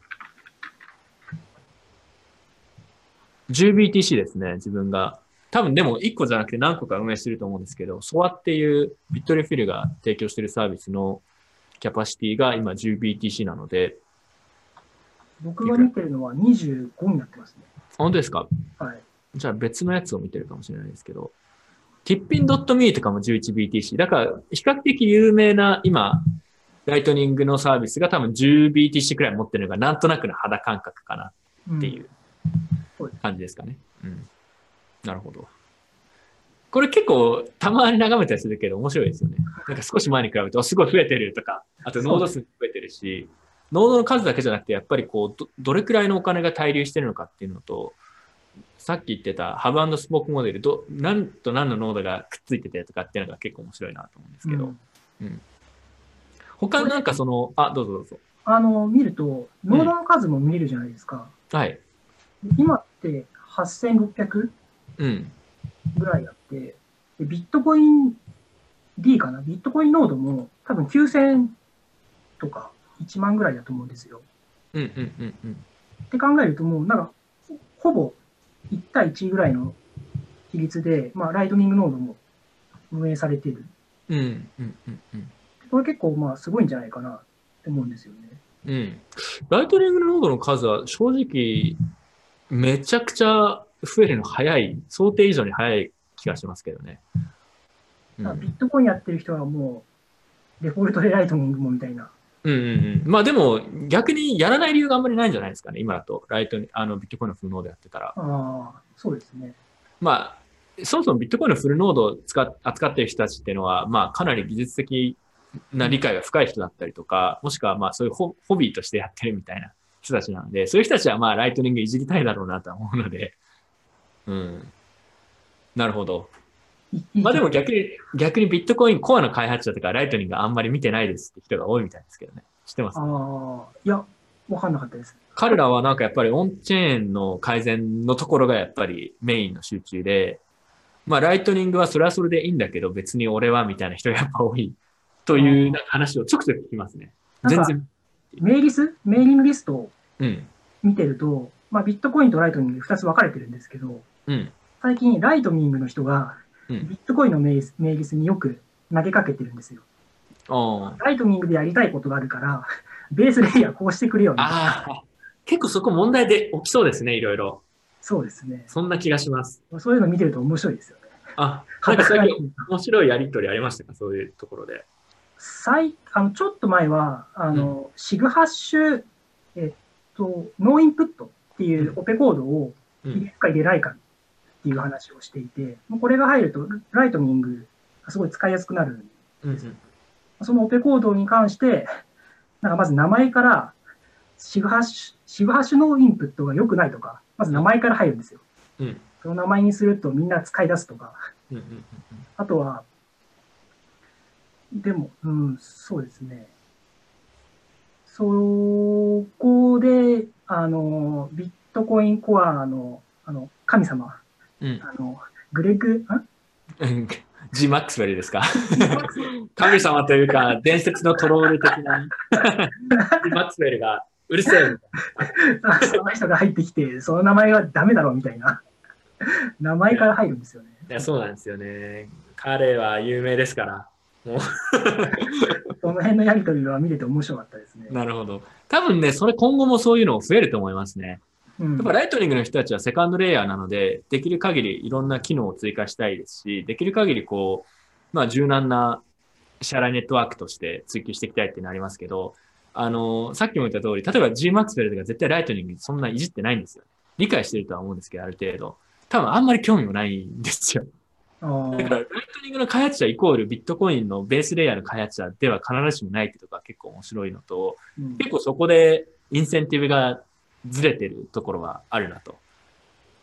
10BTC ですね、自分が。多分でも1個じゃなくて何個か運営してると思うんですけど、SOA っていうビットリフィルが提供してるサービスのキャパシティが今 10BTC なので、僕が見てるのは25になってますね。本当ですか？はい。じゃあ別のやつを見てるかもしれないですけど、tippin.me とかも 11BTC。だから比較的有名な今、ライトニングのサービスが多分 10BTC くらい持ってるのがなんとなくの肌感覚かなっていう感じですかね。うん。なるほど。これ結構たまに眺めたりするけど面白いですよね。なんか少し前に比べておすごい増えてるとか、あとノード数増えてるし、ノードの数だけじゃなくてやっぱりこうど、どれくらいのお金が滞留してるのかっていうのと、さっき言ってたハブスポークモデル、ど、何と何のノードがくっついててとかっていうのが結構面白いなと思うんですけど、うん他なんかその、あ、どうぞどうぞ。あの、見ると、ノードの数も見えるじゃないですか。はい。今って8600うん。ぐらいあって、でビットコイン D かな？ビットコインノードも多分9000とか1万ぐらいだと思うんですよ。うんうんうんうん。って考えるともうなんかほほぼ1対1ぐらいの比率で、まあ、ライトニングノードも運営されている。うんうんうんうん。これ結構まあすごいんじゃないかなって思うんですよね。うん。ライトニングノードの数は正直、めちゃくちゃ増えるの早い、想定以上に早い気がしますけどね。うん、うんビットコインやってる人はもう、デフォルトでライトニングもみたいな。うんうん。まあでも、逆にやらない理由があんまりないんじゃないですかね、今だと。ライトに、あの、ビットコインのフルノードやってたら。ああ、そうですね。まあ、そもそもビットコインのフルノードを使っ扱っている人たちっていうのは、まあ、かなり技術的な理解が深い人だったりとか、もしくはまあ、そういうホホビーとしてやってるみたいな人たちなので、そういう人たちはまあ、ライトニングいじりたいだろうなとは思うので、うん。なるほど。[LAUGHS] まあでも逆に、逆にビットコインコアの開発者とかライトニングあんまり見てないですって人が多いみたいですけどね。知ってます？ああ、いや、わかんなかったです。彼らはなんかやっぱりオンチェーンの改善のところがやっぱりメインの集中で、まあライトニングはそれはそれでいいんだけど別に俺はみたいな人がやっぱ多いという話をちょくちょく聞きますね。全然。メイリス？メーリングリストをうん。見てると、まあ、ビットコインとライトニング2つ分かれてるんですけど、うん。最近ライトニングの人がうん。ビットコインのメイリスメイリスによく投げかけてるんですよ。あライトニングでやりたいことがあるから、ベースレイヤーこうしてくれよみたいな。結構そこ問題で起きそうですね、いろいろ。そうですね。そんな気がします。そういうの見てると面白いですよね。あ、なんか最近面白いやりとりありましたか？そういうところで。最あのちょっと前は、あの、シグハッシュ、えっと、ノーインプットっていうオペコードをうん。入れるか入れないかっていう話をしていて、もうこれが入ると、ライトニングがすごい使いやすくなる。うんうん。そのオペコードに関して、なんかまず名前から、シグハッシュ、シグハッシュのインプットが良くないとか、まず名前から入るんですよ。うん。その名前にするとみんな使い出すとか、うんうんうんあとは、でも、うん、そうですね。そこで、あの、ビットコインコアの、あの、神様、うん。あの、グレッグ、んうん。[LAUGHS] G マックスウェルですか？神様というか、伝説のトロール的な G マックスウェルがうるせえみたいあ [LAUGHS] その人が入ってきて、その名前はダメだろうみたいな。名前から入るんですよね。いや、そうなんですよね。彼は有名ですから。もうその辺のやりとりは見れて面白かったですね。なるほど。多分ね、それ今後もそういうの増えると思いますね。うんやっぱライトニングの人たちはセカンドレイヤーなので、できる限りいろんな機能を追加したいですし、できる限りこう、まあ柔軟な支払いネットワークとして追求していきたいってなりますけど、あの、さっきも言った通り、例えば G マックスフェルトが絶対ライトニングにそんないじってないんですよ。理解してるとは思うんですけど、ある程度。多分あんまり興味もないんですよ。だから、ライトニングの開発者イコールビットコインのベースレイヤーの開発者では必ずしもないってとこが結構面白いのと、うん結構そこでインセンティブがずれてるところはあるなと。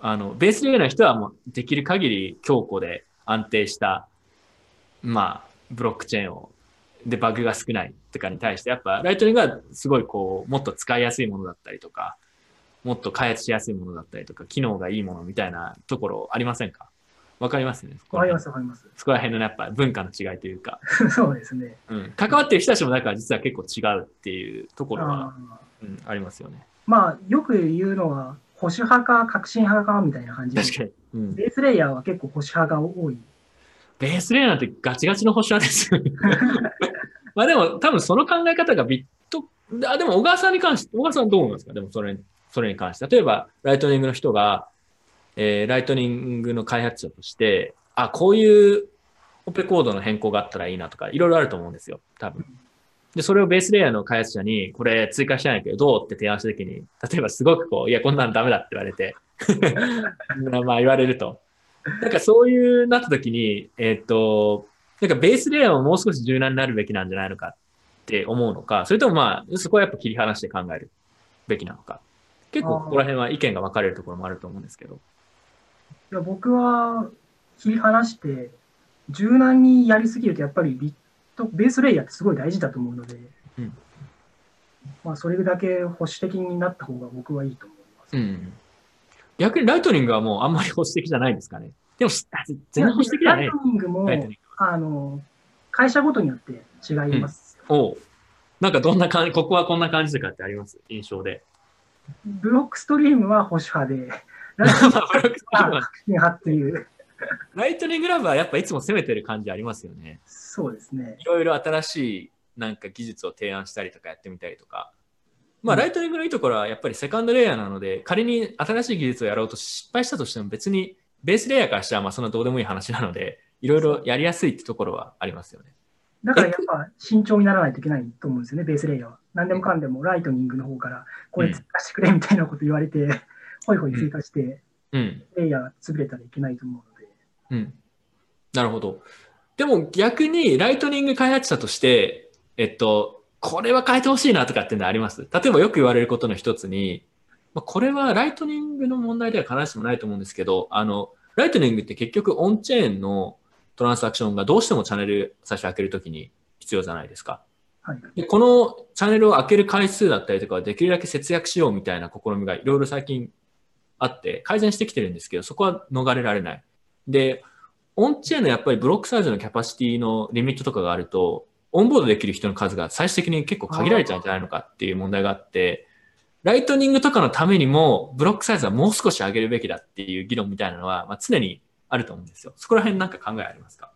あの、ベースレイの人はもうできる限り強固で安定した、まあ、ブロックチェーンを、で、バグが少ないとかに対して、やっぱライトニングはすごいこう、もっと使いやすいものだったりとか、もっと開発しやすいものだったりとか、機能がいいものみたいなところありませんか？わかりますね？わかりますわかります。そこら辺のやっぱ文化の違いというか、そうですね。うん、関わってる人たちもだから実は結構違うっていうところは、うん、ありますよね。まあ、よく言うのは、保守派か革新派かみたいな感じで、確かに。うん、ベースレイヤーは結構保守派が多い。ベースレイヤーなんてガチガチの保守派ですよね。[LAUGHS] まあでも多分その考え方がビット、あ、でも小川さんに関して、小川さんどう思いますか？でもそれ、それに関して。例えば、ライトニングの人が、えーライトニングの開発者として、あ、こういうオペコードの変更があったらいいなとか、いろいろあると思うんですよ。多分。で、それをベースレイヤーの開発者に、これ追加したいんだけど、どうって提案したときに、例えばすごくこう、いや、こんなのダメだって言われて、[LAUGHS] まあ言われると。なんかそういうなったときに、えっ、と、なんかベースレイヤーももう少し柔軟になるべきなんじゃないのかって思うのか、それともまあ、そこはやっぱ切り離して考えるべきなのか。結構ここら辺は意見が分かれるところもあると思うんですけど。いや僕は切り離して、柔軟にやりすぎると、やっぱりビット、ベースレイヤーってすごい大事だと思うので、うんまあ、それだけ保守的になった方が僕はいいと思います。うん。逆にライトニングはもうあんまり保守的じゃないんですかね。でも、全然保守的じゃないライ。トニングもあの会社ごとによって違います。おうなんかどんな感じ、ここはこんな感じとかってあります？印象で。ブロックストリームは保守派で、ライトニングは派っていう、ライトニングラブはやっぱいつも攻めてる感じありますよね。そうですねい。ろいろ新しいなんか技術を提案したりとかやってみたりとか。まあ、うんライトニングのいいところはやっぱりセカンドレイヤーなので、仮に新しい技術をやろうと失敗したとしても別にベースレイヤーからしたらまあそんなどうでもいい話なので、いろいろやりやすいってところはありますよね。だからやっぱ慎重にならないといけないと思うんですよね、ベースレイヤーは。何でもかんでもライトニングの方から、これ追加してくれみたいなこと言われて、ほいほい追加して、うん。レイヤーが潰れたらいけないと思うので。うん。なるほど。でも逆にライトニング開発者として、えっと、これは変えてほしいなとかっていうのはあります？例えばよく言われることの一つに、まあ、これはライトニングの問題では必ずしもないと思うんですけど、あの、ライトニングって結局オンチェーンのトランサクションがどうしてもチャンネル最初開けるときに必要じゃないですか。はい。でこのチャンネルを開ける回数だったりとかはできるだけ節約しようみたいな試みがいろいろ最近あって改善してきてるんですけど、そこは逃れられない。で、オンチェーンのやっぱりブロックサイズのキャパシティのリミットとかがあると、オンボードできる人の数が最終的に結構限られちゃうんじゃないのかっていう問題があって、ライトニングとかのためにもブロックサイズはもう少し上げるべきだっていう議論みたいなのは、まあ、常にあると思うんですよ。そこら辺なんか考えありますか？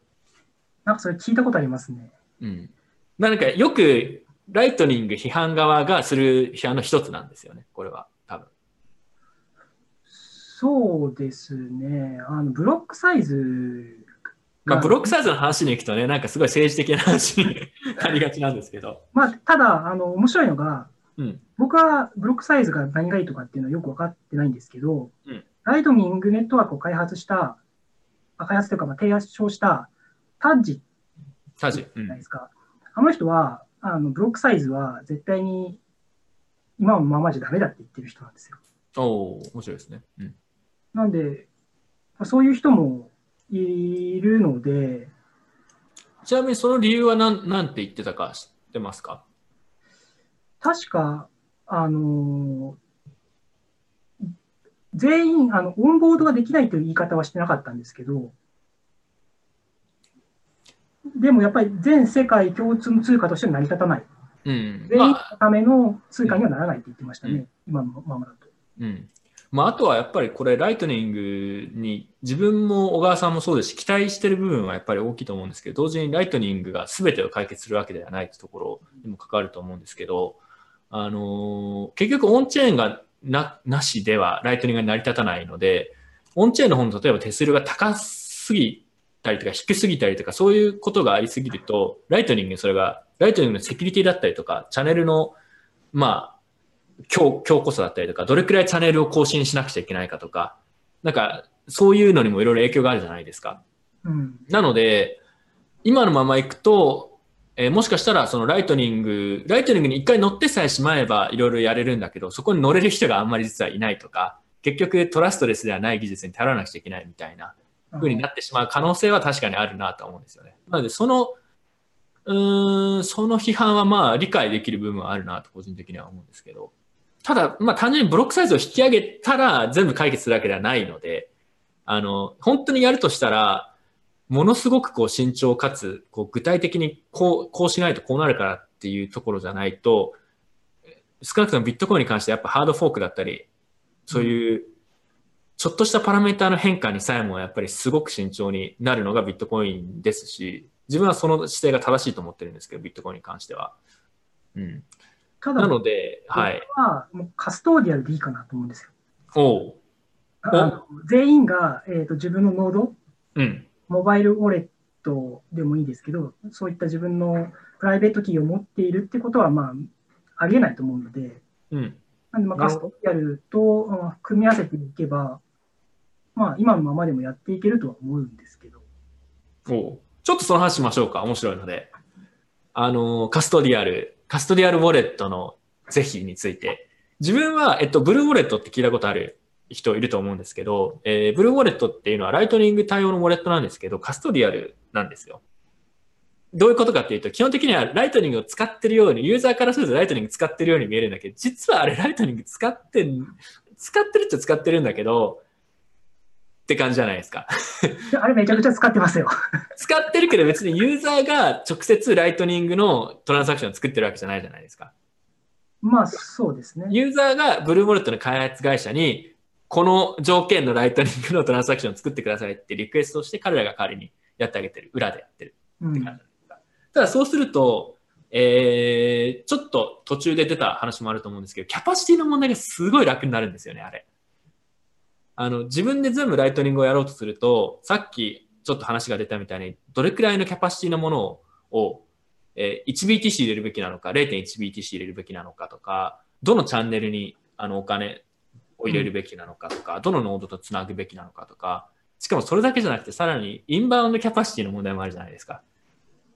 なんかそれ聞いたことありますね。うん。なんかよくライトニング批判側がする批判の一つなんですよね。そうですね。あの、ブロックサイズまあ、がブロックサイズの話に行くとね、なんかすごい政治的な話に [LAUGHS] なりがちなんですけど。まあ、ただ、あの、面白いのが、うん。僕はブロックサイズが何がいいとかっていうのはよく分かってないんですけど、うんライトニングネットワークを開発した、あ開発というか、まあ、提案したタッジサジ。うじゃないんで。すか。あの人は、あの、ブロックサイズは絶対に今のままじゃダメだって言ってる人なんですよ。おお面白いですね。うん。なんで、まあそういう人もいるので、ちなみにその理由は何、なんて言ってたか知ってますか？確か、あの全員、あの、オンボードができないという言い方はしてなかったんですけど、でもやっぱり全世界共通の通貨としては成り立たない。うん。全員のまあ、ための通貨にはならないって言ってましたね、うん今のままだと。うん。まあ、あとはやっぱりこれ、ライトニングに自分も小川さんもそうです。し、期待してる部分はやっぱり大きいと思うんですけど、同時にライトニングが全てを解決するわけではないというところにも関わると思うんですけど、あのー結局オンチェーンがななしではライトニングが成り立たないので、オンチェーンの方の例えば手数料が高すぎたりとか低すぎたりとか、そういうことがありすぎると、ライトニングそれが、ライトニングのセキュリティだったりとか、チャンネルの、まあ、強強固さだったりとか、どれくらいチャンネルを更新しなくちゃいけないかとか、なんか、そういうのにもいろいろ影響があるじゃないですか。うん。なので、今のまま行くと、えーもしかしたらそのライトニング、ライトニングに一回乗ってさえしまえばいろいろやれるんだけど、そこに乗れる人があんまり実はいないとか、結局トラストレスではない技術に頼らなくちゃいけないみたいな風になってしまう可能性は確かにあるなと思うんですよね。なので、その、うーん、その批判はまあ理解できる部分はあるなと個人的には思うんですけど、ただ、まあ単純にブロックサイズを引き上げたら全部解決するわけではないので、あの、本当にやるとしたら、ものすごくこう慎重かつ、こう具体的にこう、こうしないとこうなるからっていうところじゃないと、少なくともビットコインに関してやっぱハードフォークだったり、そういう、ちょっとしたパラメーターの変化にさえもやっぱりすごく慎重になるのがビットコインですし、自分はその姿勢が正しいと思ってるんですけど、ビットコインに関しては。うん。ただ、なので、はい。僕はもうカストーディアルでいいかなと思うんですよ。おう。あの全員が、えー、と自分のノード、うん。モバイルウォレットでもいいですけど、そういった自分のプライベートキーを持っているってことは、まあ、ありえないと思うので、うん。なんで、まあ、カストディアルとうん組み合わせていけば、まあ、今のままでもやっていけるとは思うんですけど。おうちょっとその話しましょうか。面白いので。あの、カストディアル、カストディアルウォレットの是非について。自分は、えっと、ブルーウォレットって聞いたことある人いると思うんですけど、えーブルーウォレットっていうのはライトニング対応のウォレットなんですけど、カストディアルなんですよ。どういうことかっていうと、基本的にはライトニングを使ってるように、ユーザーからするとライトニング使ってるように見えるんだけど、実はあれライトニング使って、使ってるっちゃ使ってるんだけど、って感じじゃないですか。であれめちゃくちゃ使ってますよ。[LAUGHS] 使ってるけど別にユーザーが直接ライトニングのトランザクションを作ってるわけじゃないじゃないですか。まあ、そうですね。ユーザーがブルーウォレットの開発会社に、この条件のライトニングのトランザクションを作ってくださいってリクエストをして彼らが代わりにやってあげてる。裏でやってる。うん。ただそうすると、えー、ちょっと途中で出た話もあると思うんですけど、キャパシティの問題がすごい楽になるんですよね、あれ。あの、自分で全部ライトニングをやろうとすると、さっきちょっと話が出たみたいに、どれくらいのキャパシティのものを、をえー 1BTC 入れるべきなのか、0.1BTC 入れるべきなのかとか、どのチャンネルにあのお金を入れるべきなのかとか、どのノードとつなぐべきなのかとか、しかもそれだけじゃなくて、さらにインバウンドキャパシティの問題もあるじゃないですか。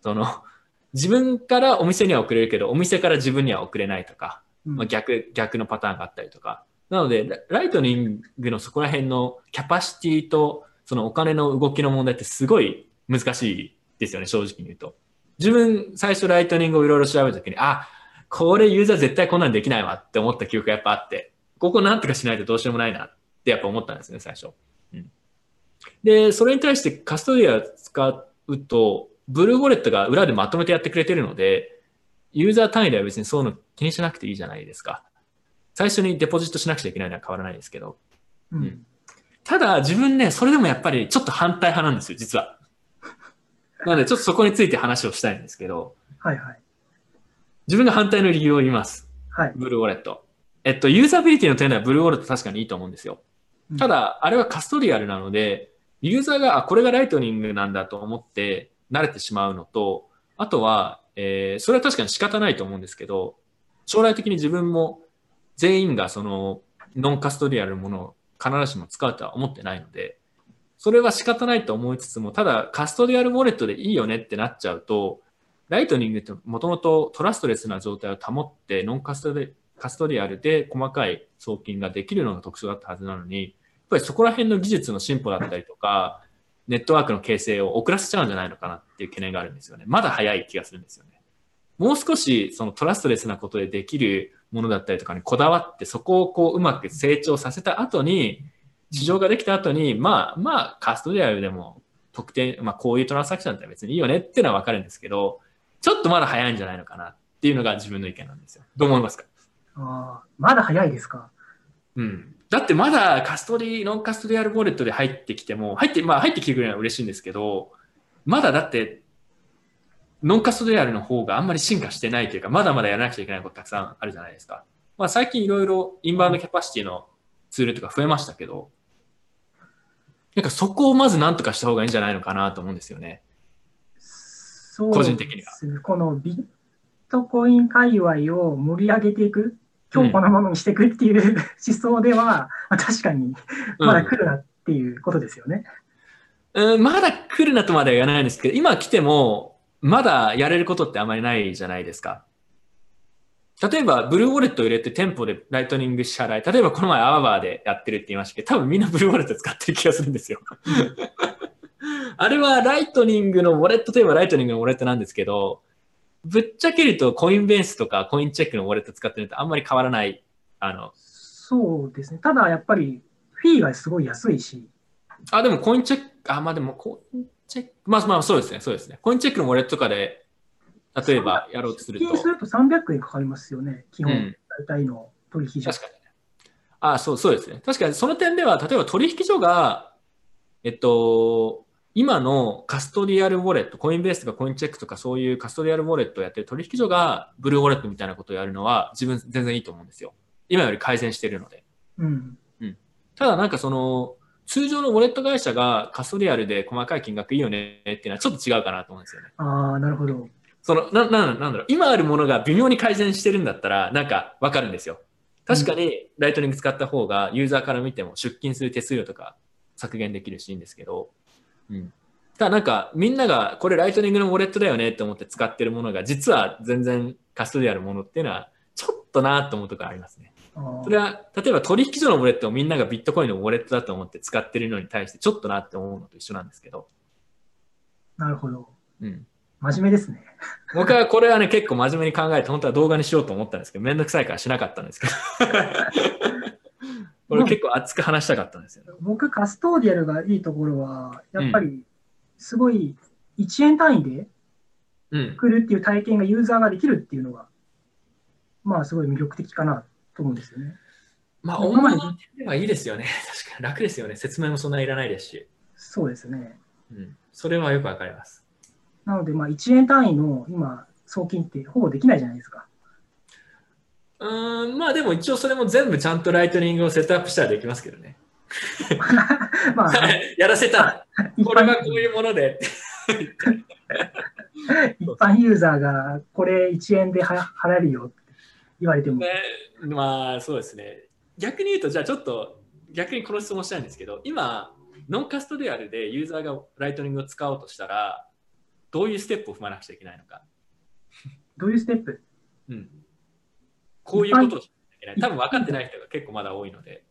その、自分からお店には送れるけど、お店から自分には送れないとか、うんまあ、逆、逆のパターンがあったりとか。なので、ライトニングのそこら辺のキャパシティと、そのお金の動きの問題ってすごい難しいですよね、正直に言うと。自分、最初ライトニングをいろいろ調べたときに、あ、これユーザー絶対こんなんできないわって思った記憶がやっぱあって、ここなんとかしないとどうしようもないなってやっぱ思ったんですね、最初。うん、で、それに対してカストディア使うと、ブルーウォレットが裏でまとめてやってくれてるので、ユーザー単位では別にそういうの気にしなくていいじゃないですか。最初にデポジットしなくちゃいけないのは変わらないですけど。うん。ただ自分ね、それでもやっぱりちょっと反対派なんですよ、実は。[LAUGHS] なのでちょっとそこについて話をしたいんですけど、はいはい。自分が反対の理由を言います。はい。ブルーウォレット。えっと、ユーザビリティの点ではブルーウォレット確かにいいと思うんですよ。うんただ、あれはカストリアルなので、ユーザーが、あ、これがライトニングなんだと思って慣れてしまうのと、あとは、えーそれは確かに仕方ないと思うんですけど、将来的に自分も全員がそのノンカストリアルものを必ずしも使うとは思ってないので、それは仕方ないと思いつつも、ただカストリアルウォレットでいいよねってなっちゃうと、ライトニングってもともとトラストレスな状態を保って、ノンカストリカストリアルで細かい送金ができるのが特徴だったはずなのに、やっぱりそこら辺の技術の進歩だったりとか、ネットワークの形成を遅らせちゃうんじゃないのかなっていう懸念があるんですよね。まだ早い気がするんですよね。もう少しそのトラストレスなことでできるものだったりとかにこだわって、そこをこううまく成長させた後に、市場ができた後に、まあまあカストリアルでも特定、まあこういうトランサクションだったら別にいいよねっていうのはわかるんですけど、ちょっとまだ早いんじゃないのかなっていうのが自分の意見なんですよ。どう思いますか？あーまだ早いですか？うん。だってまだカストリー、ノンカストリアルウォレットで入ってきても、入って、まあ入ってきてくれるのは嬉しいんですけど、まだだって、ノンカストリアルの方があんまり進化してないというか、まだまだやらなくちゃいけないことたくさんあるじゃないですか。まあ最近いろいろインバウンドキャパシティのツールとか増えましたけど、なんかそこをまずなんとかした方がいいんじゃないのかなと思うんですよね。そう個人的にはこのビットコイン界隈を盛り上げていく、強固なものにしていくっていう [LAUGHS] 思想では、まあ、確かにまだ来るなっていうことですよね。うん、まだ来るなとまでは言わないんですけど、今来ても、まだやれることってあまりないじゃないですか。例えば、ブルーウォレットを入れて店舗でライトニング支払い、例えばこの前アワバーでやってるって言いましたけど、多分みんなブルーウォレット使ってる気がするんですよ。[LAUGHS] あれはライトニングのウォレットといえばライトニングのウォレットなんですけど、ぶっちゃけるとコインベースとかコインチェックのウォレット使ってるのとあんまり変わらない。あの、そうですね。ただやっぱりフィーがすごい安いし、あ、でもコインチェック、あ、まあでもコインチェック、まあまあそうですね、そうですね。コインチェックのウォレットとかで、例えばやろうとすると。金すると300円かかりますよね。基本、うん大体の取引所。確かにね。あそう、そうですね。確かにその点では、例えば取引所が、えっと、今のカストディアルウォレット、コインベースとかコインチェックとかそういうカストディアルウォレットをやってる取引所がブルーウォレットみたいなことをやるのは自分全然いいと思うんですよ。今より改善してるので。うん。ただなんかその、通常のウォレット会社がカストディアルで細かい金額いいよねっていうのはちょっと違うかなと思うんですよね。ああ、なるほど。その、な、な、なんだろう、今あるものが微妙に改善してるんだったら、なんかわかるんですよ。確かに、ライトニング使った方が、ユーザーから見ても出金する手数料とか削減できるしいいんですけど、うん。ただなんか、みんなが、これライトニングのウォレットだよねって思って使ってるものが、実は全然カストディアルなものっていうのは、ちょっとなと思うところありますね。それは、例えば取引所のウォレットをみんながビットコインのウォレットだと思って使ってるのに対して、ちょっとなって思うのと一緒なんですけど、なるほど。うん。真面目ですね。僕はこれはね、結構真面目に考えて、本当は動画にしようと思ったんですけど、めんどくさいからしなかったんですけど。[LAUGHS] これ結構熱く話したかったんですよね。僕、カストーディアルがいいところは、やっぱり、すごい1円単位でうん。来るっていう体験がユーザーができるっていうのが、まあ、すごい魅力的かなと思うんですよね。まあ、今まで主にではいいですよね。[LAUGHS] 確かに楽ですよね。説明もそんないらないですし。そうですね。うん。それはよくわかります。なので、まあ、1円単位の今、送金ってほぼできないじゃないですか。うーん、まあでも一応それも全部ちゃんとライトニングをセットアップしたらできますけどね。[LAUGHS] まあ、[LAUGHS] やらせたこれは般こういうもので。一般ユーザーがこれ1円では払えるよって言われても、ね、まあそうですね。逆に言うと、じゃあちょっと逆にこの質問したいんですけど、今、ノンカストディアルでユーザーがライトニングを使おうとしたら、どういうステップを踏まなくちゃいけないのか。どういうステップ？うん。こういうことをしなきゃいけない。多分分かってない人が結構まだ多いので。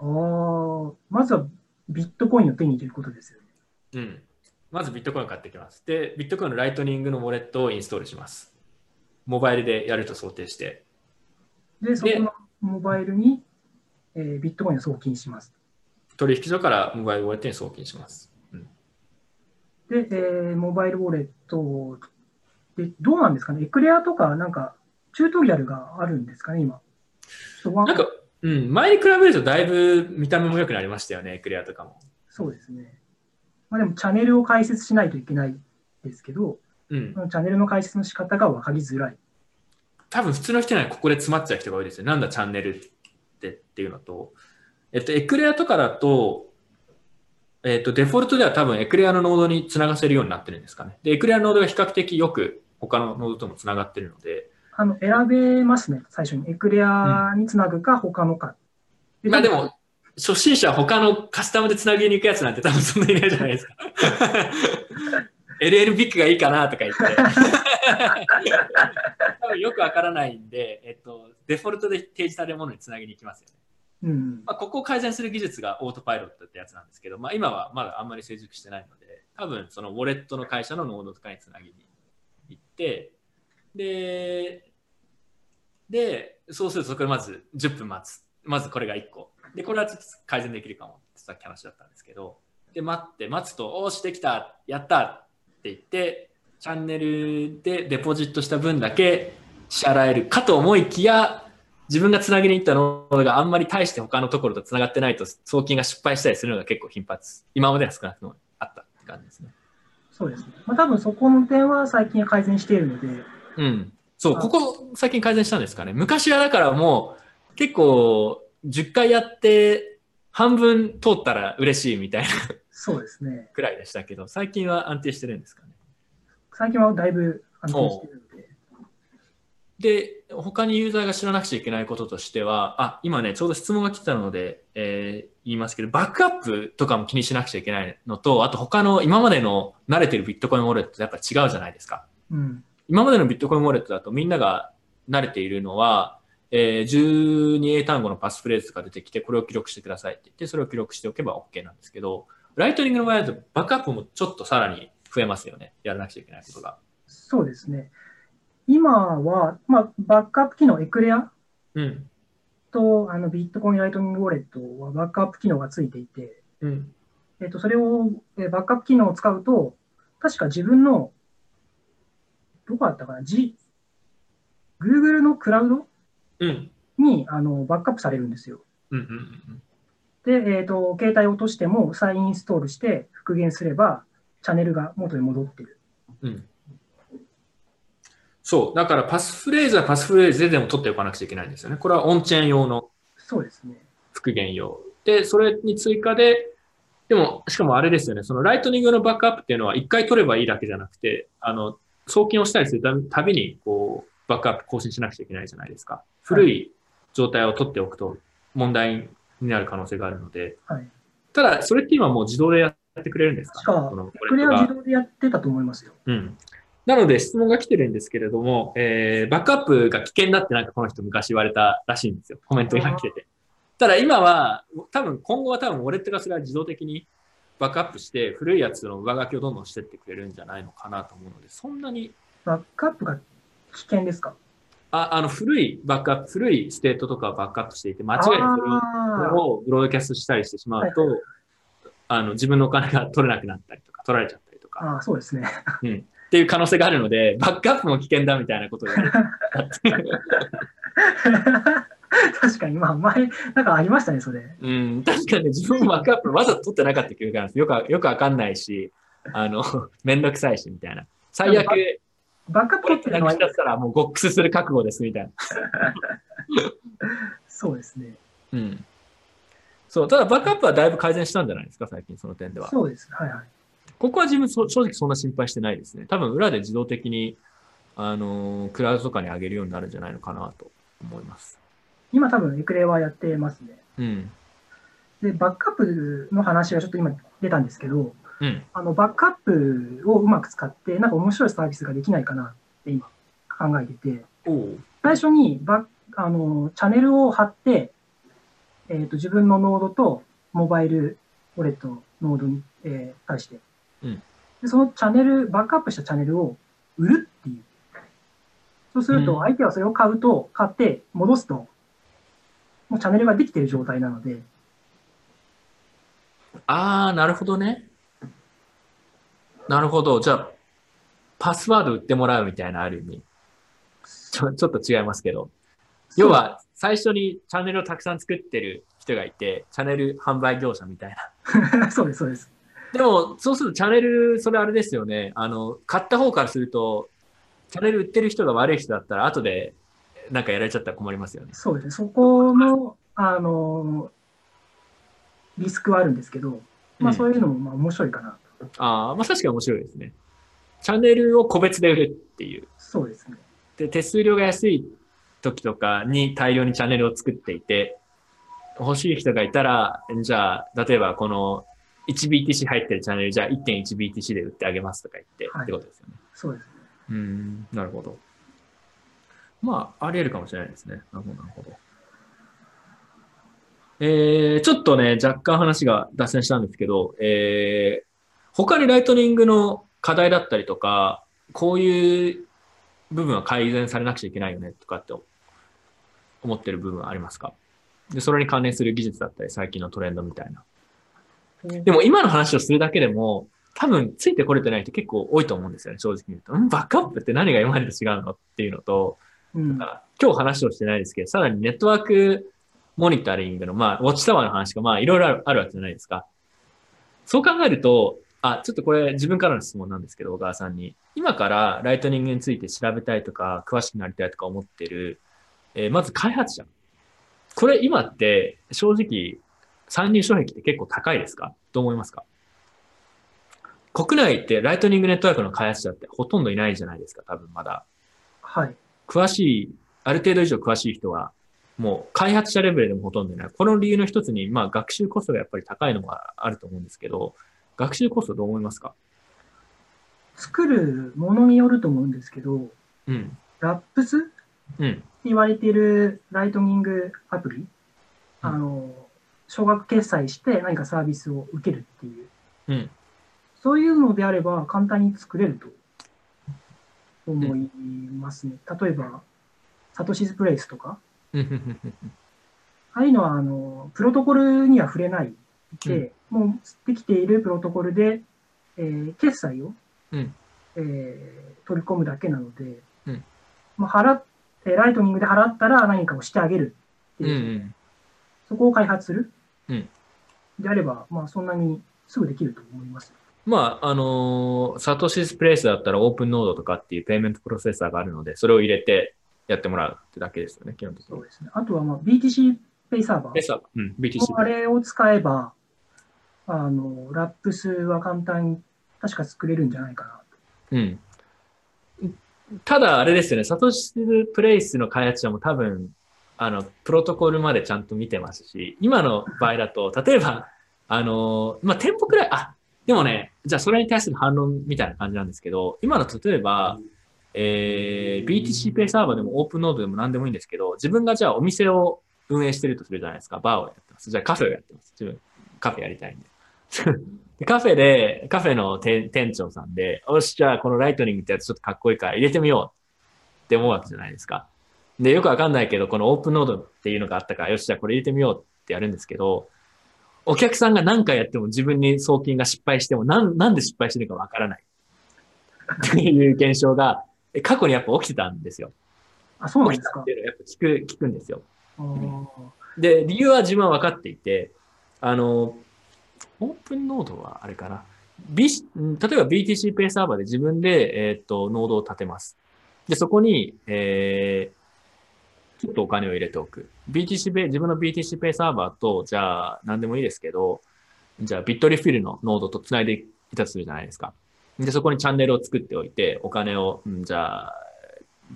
あーまずはビットコインを手に入れることですよね。うん。まずビットコインを買ってきます。で、ビットコインのライトニングのウォレットをインストールします。モバイルでやると想定して。で、そこのモバイルに、えービットコインを送金します。取引所からモバイルウォレットに送金します。うん、で、えーモバイルウォレットで、どうなんですかね？エクレアとか、なんか、チュートリアルがあるんですかね、今。なんか、うん、前に比べるとだいぶ見た目も良くなりましたよね、エクレアとかも。そうですね。まあでも、チャンネルを解説しないといけないですけど、うんチャンネルの解説の仕方が分かりづらい。多分普通の人にはここで詰まっちゃう人が多いですよ。なんだチャンネルってっていうのと、えっと、エクレアとかだと、えっと、デフォルトでは多分エクレアのノードにつながせるようになってるんですかね。で、エクレアのノードが比較的よく他のノードともつながってるので、あの、選べますね、最初に。エクレアにつなぐか、他のか。まあでも、初心者は他のカスタムでつなげに行くやつなんて多分そんなにいないじゃないですか。LL ビッグがいいかなとか言って。多分よくわからないんで、えっと、デフォルトで提示されるものにつなげに行きますよね。うん。まあ、ここを改善する技術がオートパイロットってやつなんですけど、まあ、今はまだあんまり成熟してないので、多分そのウォレットの会社のノードとかにつなぎに行って、で、で、そうするとそこでまず10分待つ。まずこれが1個。で、これはちょっと改善できるかもってさっき話だったんですけど、で、待って、待つと、おーし、できた、やった言って、チャンネルでデポジットした分だけ支払えるかと思いきや、自分がつなげに行ったノードがあんまり大して他のところとつながってないと送金が失敗したりするのが結構頻発。今までは少なくともあったって感じですね。そうですね。まあ多分そこの点は最近改善しているので、うん。そう、ここ最近改善したんですかね。昔はだからもう結構10回やって半分通ったら嬉しいみたいなそうですね。くらいでしたけど、最近は安定してるんですかね？最近はだいぶ安定しているので、で、他にユーザーが知らなくちゃいけないこととしては、あ、今ね、ちょうど質問が来てたので、えー言いますけど、バックアップとかも気にしなくちゃいけないのと、あと他の今までの慣れてるビットコインウォレットとやっぱ違うじゃないですか。うん。今までのビットコインウォレットだとみんなが慣れているのは、えー12英単語のパスフレーズが出てきて、これを記録してくださいって言って、それを記録しておけば OK なんですけど、ライトニングの場合だとバックアップもちょっとさらに増えますよね。やらなくちゃいけないことが。そうですね。今は、まあ、バックアップ機能、エクレアうん。とあのビットコインライトニングウォレットはバックアップ機能がついていて、うん。えっと、それを、えーバックアップ機能を使うと、確か自分の、どこだったかな、G、Google のクラウドうん。にあのバックアップされるんですよ。うん。うんうん。で、えっと、携帯を落としても再インストールして復元すれば、チャンネルが元に戻ってる。うん。そう。だからパスフレーズはパスフレーズででも取っておかなくちゃいけないんですよね。これはオンチェーン用のそうですね。復元用。で、それに追加で、でも、しかもあれですよね。そのライトニングのバックアップっていうのは一回取ればいいだけじゃなくて、あの、送金をしたりするたびたびに、こう、バックアップ更新しなくちゃいけないじゃないですか。古い状態を取っておくと問題になる可能性があるので、はい。ただ、それって今もう自動でやってくれるんですか？確かこれは自動でやってたと思いますよ。うん。なので質問が来てるんですけれども、えー、バックアップが危険だってなんかこの人昔言われたらしいんですよ。コメントが来てて。ただ今は、多分今後は多分ウォレットがそれは自動的にバックアップして古いやつの上書きをどんどんしてってくれるんじゃないのかなと思うので、そんなに、バックアップが危険ですか？ああの古いバックアップ、古いステートとかをバックアップしていて、間違えてそれをブロードキャストしたりしてしまうと、あの自分のお金が取れなくなったりとか、取られちゃったりとか、あー、そうですね。っていう可能性があるので、バックアップも危険だみたいなことを言われて確かに、まあ、前、なんかありましたね、それ。うん、確かに自分もバックアップわざと取ってなかった記憶があるんです。よくわよくわかんないし、あの、[LAUGHS] めんどくさいし、みたいな。最悪、バックアップ取ってるのはなくしちゃったらもうゴックスする覚悟です、みたいな。そうですね。うん。そう、ただバックアップはだいぶ改善したんじゃないですか、最近その点では。そうです。はいはい。ここは自分そ正直そんな心配してないですね。多分裏で自動的に、あのークラウドとかに上げるようになるんじゃないのかなと思います。今多分エクレアはやってますね。うん。で、バックアップの話がちょっと今出たんですけど、うん。あの、バックアップをうまく使って、なんか面白いサービスができないかなって今考えてて、最初にバッあのチャンネルを貼って、えーと、自分のノードとモバイルウォレットノードに、えー対して、うんで、そのチャンネル、バックアップしたチャンネルを売るっていう。そうすると、うん相手はそれを買うと、買って戻すと、もうチャンネルができている状態なので、ああ、なるほどね。なるほど。じゃあ、パスワード売ってもらうみたいな、ある意味。ちょちょっと違いますけど。要は、最初にチャンネルをたくさん作ってる人がいて、チャンネル販売業者みたいな。[LAUGHS] そうです、そうです。でも、そうするとチャンネル、それあれですよね。あの、買った方からすると、チャンネル売ってる人が悪い人だったら、後でなんかやられちゃったら困りますよね。そうですね。そこの、あの、リスクはあるんですけど、まあうんそういうのもまあ面白いかなと。ああ、まあ確かに面白いですね。チャンネルを個別で売るっていう。そうですね。で、手数料が安い時とかに大量にチャンネルを作っていて、欲しい人がいたら、じゃあ、例えばこの 1BTC 入ってるチャンネル、じゃあ 1.1BTC で売ってあげますとか言って、はいってことですよね。そうですね。うーん、なるほど。まあ、あり得るかもしれないですね。なるほど、なるほど。えー、ちょっとね、若干話が脱線したんですけど、えー、他にライトニングの課題だったりとか、こういう部分は改善されなくちゃいけないよねとかって思ってる部分はありますか？で、それに関連する技術だったり、最近のトレンドみたいな。でも今の話をするだけでも、多分ついてこれてない人結構多いと思うんですよね、正直に言うと。んバックアップって何が今までと違うのっていうのと、うん。だから今日話をしてないですけど、さらにネットワークモニタリングの、まあ、ウォッチタワーの話が、まあ、いろいろあるあるわけじゃないですか。そう考えると、あ、ちょっとこれ自分からの質問なんですけど、小川さんに。今からライトニングについて調べたいとか、詳しくなりたいとか思ってる、えーまず開発者。これ今って正直参入障壁って結構高いですか？どう思いますか？国内ってライトニングネットワークの開発者ってほとんどいないじゃないですか、多分まだ。はい。詳しい、ある程度以上詳しい人は、もう開発者レベルでもほとんどいない。この理由の一つに、まあ学習コストがやっぱり高いのがあると思うんですけど、学習コストどう思いますか？作るものによると思うんですけど、うん。ラップス？ってうん。言われているライトニングアプリ、あの、少額決済して何かサービスを受けるっていう、うん。そういうのであれば簡単に作れると思いますね。例えば、サトシズプレイスとか、うん。ああいうのは、あの、プロトコルには触れないで、もうできているプロトコルで、えー決済を、うんえー取り込むだけなので、うんまあ、払っえーライトニングで払ったら何かをしてあげるってうん。ういう、ん。そこを開発する、うんであれば、まあ、そんなにすぐできると思います。まあ、あのーサトシスプレイスだったらオープンノードとかっていうペイメントプロセッサーがあるので、それを入れてやってもらうってだけですよね、基本的に。そうですね。あとは、まあ、BTC ペイサーバー。ペイサー、うん、BTC。あれを使えば、あの、ラップスは簡単に確か作れるんじゃないかなと。うん。ただ、あれですよね、サトシスプレイスの開発者も多分、あの、プロトコルまでちゃんと見てますし、今の場合だと、例えば、あの、まあ、店舗くらい、あ、でもね、じゃあそれに対する反論みたいな感じなんですけど、今の例えば、えー、BTC ペイサーバーでもオープンノードでも何でもいいんですけど、自分がじゃあお店を運営してるとするじゃないですか。バーをやってます。じゃあカフェをやってます。自分、カフェやりたいんで。で [LAUGHS] カフェで、カフェの店店長さんで、よし、じゃあこのライトニングってやつちょっとかっこいいから入れてみようって思うわけじゃないですか。で、よくわかんないけど、このオープンノードっていうのがあったから、よし、じゃあこれ入れてみようってやるんですけど、お客さんが何回やっても自分に送金が失敗しても、なんなんで失敗してるかわからない。っていう現象が、え過去にやっぱ起きてたんですよ。あ、そうなんですか？たっていうのはやっぱ聞く、聞くんですよ。で、理由は自分は分かっていて、あの、オープンノードはあれかな。B、例えば BTC ペイサーバーで自分で、えーと、ノードを立てます。で、そこに、えー、ちょっとお金を入れておく。BTC ペイ、自分の BTC ペイサーバーと、じゃあ、何でもいいですけど、じゃあ、ビットリフィルのノードと繋いでいたとするじゃないですか。で、そこにチャンネルを作っておいて、お金を、うんじゃあ、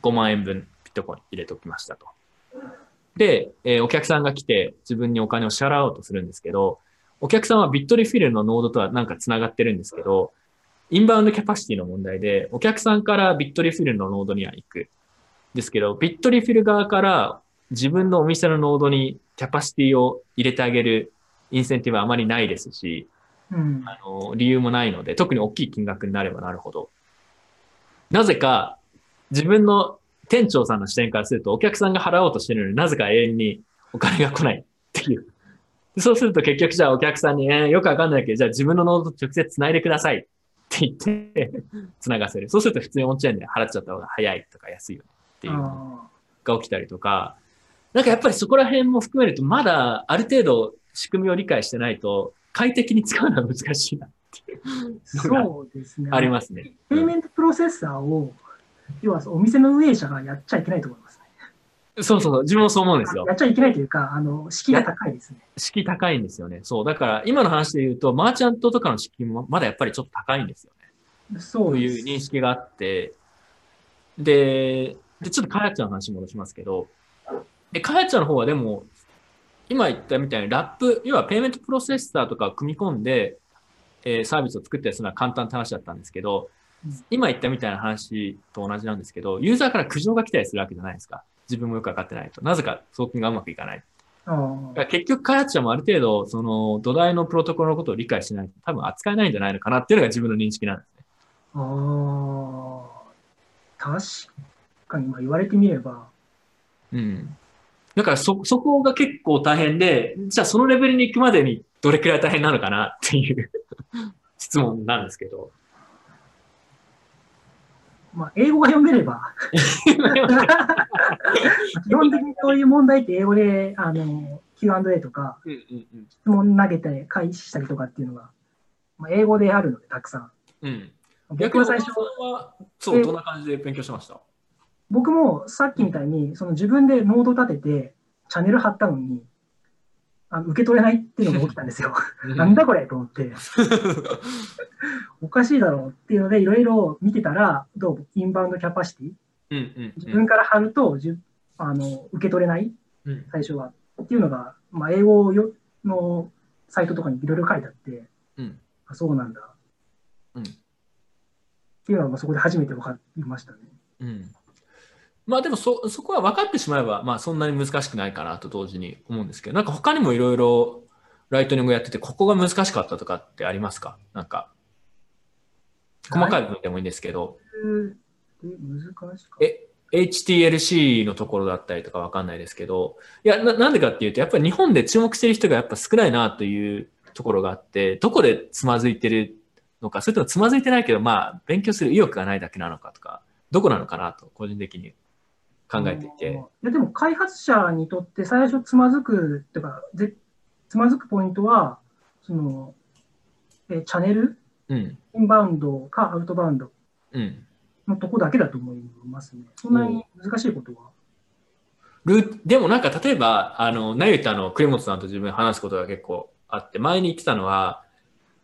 5万円分ビットコイン入れておきましたと。で、えーお客さんが来て自分にお金を支払おうとするんですけど、お客さんはビットリフィルのノードとはなんか繋がってるんですけど、インバウンドキャパシティの問題で、お客さんからビットリフィルのノードには行く。ですけど、ビットリフィル側から自分のお店のノードにキャパシティを入れてあげるインセンティブはあまりないですし、うん。あの、理由もないので、特に大きい金額になればなるほど。なぜか、自分の店長さんの視点からすると、お客さんが払おうとしてるのになぜか永遠にお金が来ないっていう。でそうすると結局じゃあお客さんに、えーよくわかんないけど、じゃあ自分のノードと直接繋いでくださいって言って、繋がせる。そうすると普通にオンチェーンで払っちゃった方が早いとか安いよねっていう。あが起きたりとか、なんかやっぱりそこら辺も含めると、まだある程度仕組みを理解してないと、快適に使うのは難しいなっていうーそうですね。ありますね。ペイメントプロセッサーを、要はお店の運営者がやっちゃいけないと思いますね。そうそうそう、自分もそう思うんですよや。っちゃいけないというか、あの、敷居が高いですね。敷居高いんですよね。そう。だから今の話で言うと、マーチャントとかの敷居もまだやっぱりちょっと高いんですよね。そういう認識があって、で、で、ちょっと開発者の話に戻しますけど、で、開発者の方はでも、今言ったみたいにラップ、要はペイメントプロセッサーとかを組み込んで、えーサービスを作ったりするのは簡単って話だったんですけどうん、今言ったみたいな話と同じなんですけど、ユーザーから苦情が来たりするわけじゃないですか。自分もよくわかってないと。なぜか送金がうまくいかない。結局開発者もある程度、その土台のプロトコルのことを理解しないと多分扱えないんじゃないのかなっていうのが自分の認識なんですね。あー確かに、まあ言われてみれば、うん。だからそ、そこが結構大変で、じゃあそのレベルに行くまでにどれくらい大変なのかなっていう [LAUGHS] 質問なんですけど。まあ英語が読めれば、[LAUGHS] 基本的にそういう問題って英語で、あの、Q&A とか。質問投げて開始したりとかっていうのが、まあ、英語であるので、たくさん。うん。僕は最初、逆に小川さんはそう、どんな感じで勉強しました？僕もさっきみたいに、その自分でノード立てて、チャンネル貼ったのに、あの受け取れないっていうのが起きたんですよ。[LAUGHS] [LAUGHS] なんだこれと思って、おかしいだろうっていうので、いろいろ見てたら、どう？インバウンドキャパシティうんうん自分から貼るとじゅあの受け取れない、うん。最初は。っていうのが、まあ、英語よのサイトとかにいろいろ書いてあって、うん。あ、そうなんだ。うんっていうのは、まあそこで初めて分かりましたね。うん。まあでもそ、そこは分かってしまえば、まあそんなに難しくないかなと同時に思うんですけど、なんか他にもいろいろライトニングやってて、ここが難しかったとかってありますか？なんか、細かい部分でもいいんですけど、で難しかっえ HTLC のところだったりとかわかんないですけど、いやな、なんでかっていうと、やっぱり日本で注目してる人がやっぱ少ないなというところがあって、どこでつまずいてるのか、それともつまずいてないけど、まあ、勉強する意欲がないだけなのかとか、どこなのかなと、個人的に考えていて。いやでも開発者にとって最初つまずくとか、ぜつまずくポイントは、その、えーチャンネル、うん。インバウンドかアウトバウンド？うん。のとこだけだと思いますね。そんなに難しいことは？ルーでもなんか例えば、あの、なゆたの栗本さんと自分話すことが結構あって、前に言ってたのは、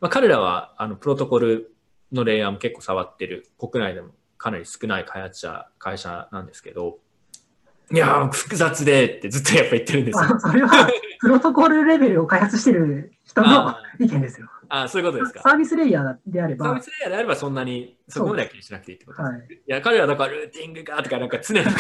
まあ、彼らはあのプロトコルのレイヤーも結構触ってる、国内でもかなり少ない開発者、会社なんですけど、いやー、複雑でってずっとやっぱ言ってるんですよ。あそれは、プロトコルレベルを開発してる人のあ意見ですよ。あーそういうことですか。サービスレイヤーであればサービ、スレイヤーであればそんなに、そこまでは気にしなくていいってことです。はい。いや、彼らだからルーティングがとか、なんか常にこ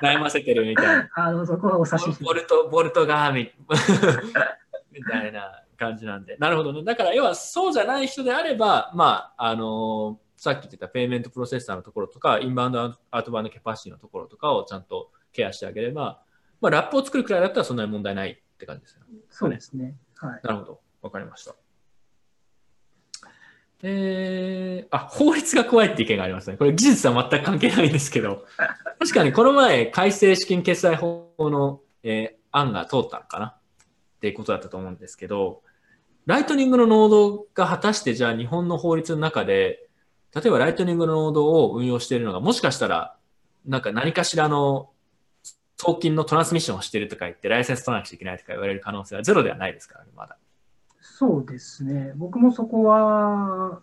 う悩ませてるみたいな。[LAUGHS] あの、そこはお察しボルト、ボルトがみ [LAUGHS] みたいな感じなんで。なるほどね。だから、要はそうじゃない人であれば、まあ、あのーさっき言ってたペイメントプロセッサーのところとか、インバウンドアウトバウンドキャパシティのところとかをちゃんとケアしてあげれば、まあ、ラップを作るくらいだったらそんなに問題ないって感じですよ。そうですね。はい。なるほど。わかりました。えー、あ、法律が怖いって意見がありますね。これ技術は全く関係ないんですけど、確かにこの前、改正資金決済法の、えー案が通ったのかな？っていうことだったと思うんですけど、ライトニングのノードが果たしてじゃあ日本の法律の中で、例えばライトニングのノードを運用しているのが、もしかしたら、なんか何かしらの送金のトランスミッションをしているとか言って、ライセンス取らなくちゃいけないとか言われる可能性はゼロではないですからね、まだ。そうですね。僕もそこは、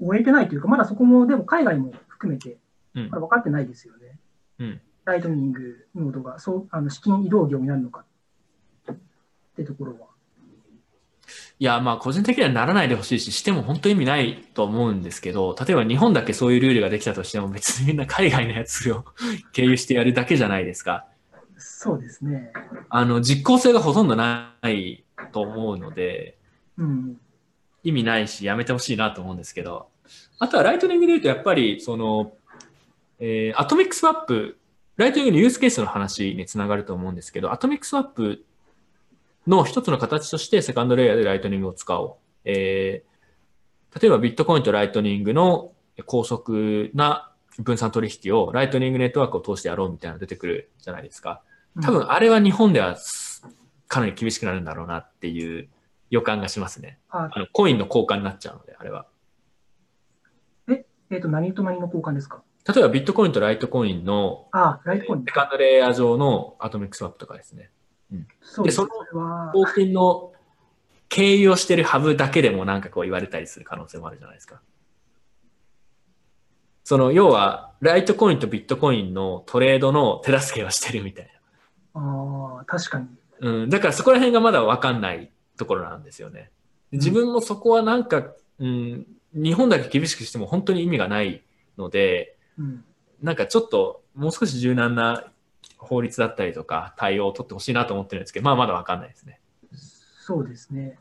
終えてないというか、まだそこも、でも海外も含めて、うんまだ分かってないですよね。うんライトニングノードがそうあの資金移動業になるのかってところは。いや、まあ、個人的にはならないでほしいし、しても本当意味ないと思うんですけど、例えば日本だけそういうルールができたとしても、別にみんな海外のやつを経由してやるだけじゃないですか。そうですね。あの、実効性がほとんどないと思うので、うん。意味ないし、やめてほしいなと思うんですけど、あとはライトニングで言うと、やっぱり、その、えーアトミックスワップ、ライトニングのユースケースの話につながると思うんですけど、アトミックスワップの一つの形としてセカンドレイヤーでライトニングを使おう。えー例えばビットコインとライトニングの高速な分散取引をライトニングネットワークを通してやろうみたいなの出てくるじゃないですか。多分あれは日本ではかなり厳しくなるんだろうなっていう予感がしますね。ああのコインの交換になっちゃうので、あれは。えっ、と、何と何の交換ですか？例えばビットコインとライトコインのあ、ライトコインセ。カンドレイヤー上のアトミックスワップとかですね。そうです。そそれは、送金の経由をしてるハブだけでもなんかこう言われたりする可能性もあるじゃないですか。その要はライトコインとビットコインのトレードの手助けをしてるみたいああ、確かに。な。うん、だからそこら辺がまだわかんないところなんですよね。自分もそこはなんか、うん、日本だけ厳しくしても本当に意味がないので、うん。なんかちょっともう少し柔軟な法律だったりとか対応を取ってほしいなと思ってるんですけど、まあまだわかんないですね。そうですね。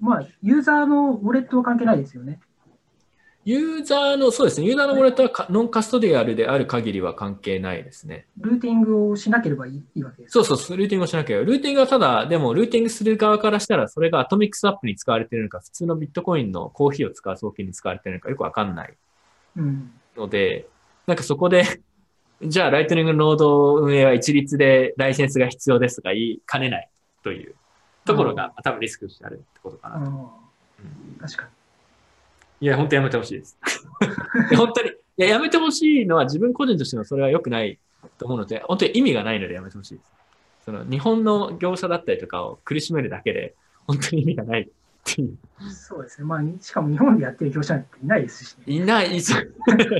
まあ、ユーザーのウォレットは関係ないですよね。ユーザーの、そうですね、ユーザーのウォレットはかノンカストディアルである限りは関係ないですね。ルーティングをしなければいいいいわけです。そうそうそう、ルーティングをしなけない。ルーティングはただ、でもルーティングする側からしたら、それがアトミックスワップに使われているのか、普通のビットコインのコーヒーを使う送金に使われているのかよくわかんないうん。ので、なんかそこで、じゃあライトニングノード運営は一律でライセンスが必要ですとか言いかねないというところが多分リスクとしてあるってことかなと。あうんー確かいや、本当やめてほしいです。[LAUGHS] 本当に。いや、やめてほしいのは自分個人としてのそれは良くないと思うので、本当に意味がないのでやめてほしいです。その日本の業者だったりとかを苦しめるだけで、本当に意味がないっていう。に。そうですね。まあ、にしかも日本でやってる業者なんていないですしね。いない、そう。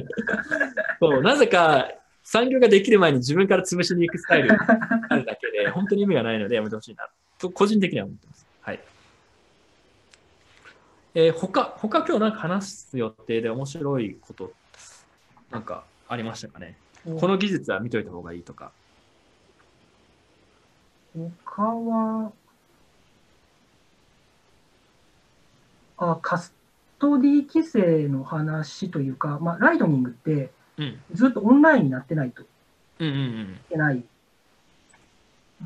[LAUGHS] そう、なぜか産業ができる前に自分から潰しに行くスタイルが [LAUGHS] あるだけで、本当に意味がないのでやめてほしいな、と個人的には思ってます。はい。えー、他、他今日なんか話す予定で面白いこと、なんかありましたかね？この技術は見といた方がいいとか。他は、あ、カストディ規制の話というか、まあ、ライトニングってうん。ずっとオンラインになってないというんうんけない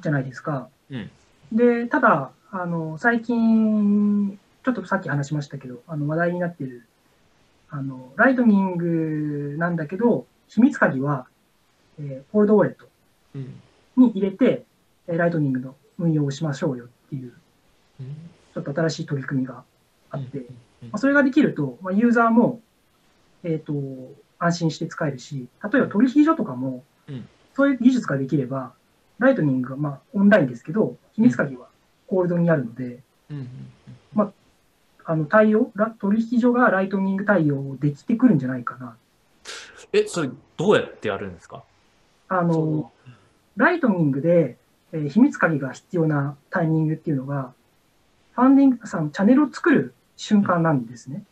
じゃないですか。うん。で、ただ、あの、最近、ちょっとさっき話しましたけど、あの、話題になってる、あの、ライトニングなんだけど、秘密鍵は、えーコールドウォレットうん。に入れて、えーライトニングの運用をしましょうよっていう、うん。ちょっと新しい取り組みがあって、うんまあ、それができると、まあ、ユーザーも、えっ、と、安心して使えるし、例えば取引所とかもうん、そういう技術ができれば、ライトニングが、まあ、オンラインですけど、秘密鍵はコールドにあるので、うん。あの、対応、ラ取引所がライトニング対応できてくるんじゃないかな。え、それどうやってやるんですか？あの、ライトニングで、えー秘密鍵が必要なタイミングっていうのが、ファンディングさん、チャンネルを作る瞬間なんですね。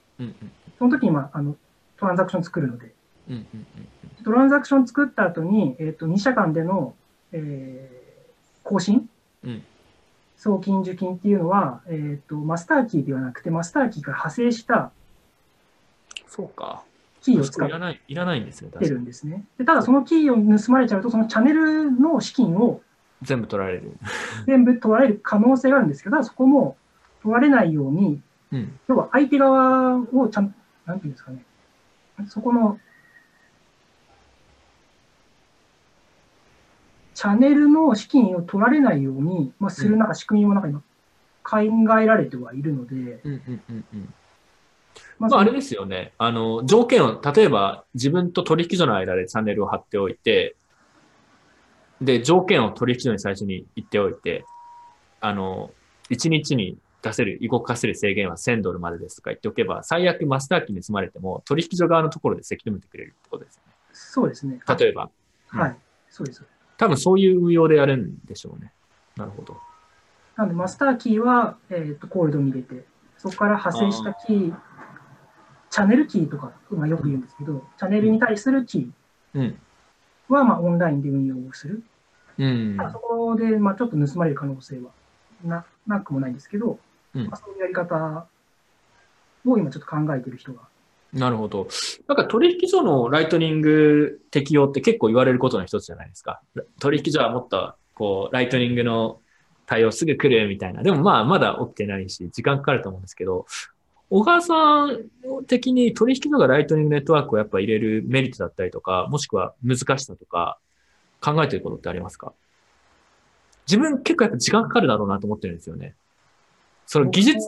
その時に、まあ、あの、トランザクション作るので、うんうんうんトランザクション作った後に、えっ、と、2社間での、えー更新？うん送金受金っていうのは、えっ、と、マスターキーではなくて、マスターキーから派生したそうか。キーを使っいらない、いらないんですね。るんですね。でただ、そのキーを盗まれちゃうと、そのチャンネルの資金を全部取られる。全部取られる可能性があるんですけど、そこも取られないように、うん。要は相手側をちゃん、なんていうんですかね、そこの、チャンネルの資金を取られないように、まあ、するなんか仕組みもなんか今考えられてはいるので、うんうんうんうん。ままあ、あれですよね。あの、条件を、例えば自分と取引所の間でチャンネルを貼っておいて、で、条件を取引所に最初に言っておいて、あの、1日に出せる、動かせる制限は1000ドルまでですとか言っておけば、最悪マスター機に積まれても、取引所側のところでせき止めてくれるってことですよそうですね。ね。例えば。うんはい、そうです。多分そういう運用でやるんでしょうね。なるほど。なので、マスターキーは、えー、とコールドに入れて、そこから派生したキー、チャンネルキーとか、まあ、よく言うんですけど、チャンネルに対するキうん。ーは、まあ、オンラインで運用をする。うんそこで、まあ、ちょっと盗まれる可能性はななくもないんですけど、うんまあ、そういうやり方を今ちょっと考えてる人が。なるほど。なんか取引所のライトニング適用って結構言われることの一つじゃないですか。取引所はもっと、こう、ライトニングの対応すぐ来るみたいな。でもまあ、まだ起きてないし、時間かかると思うんですけど、小川さん的に取引所がライトニングネットワークをやっぱ入れるメリットだったりとか、もしくは難しさとか、考えてることってありますか？自分結構やっぱ時間かかるだろうなと思ってるんですよね。その技術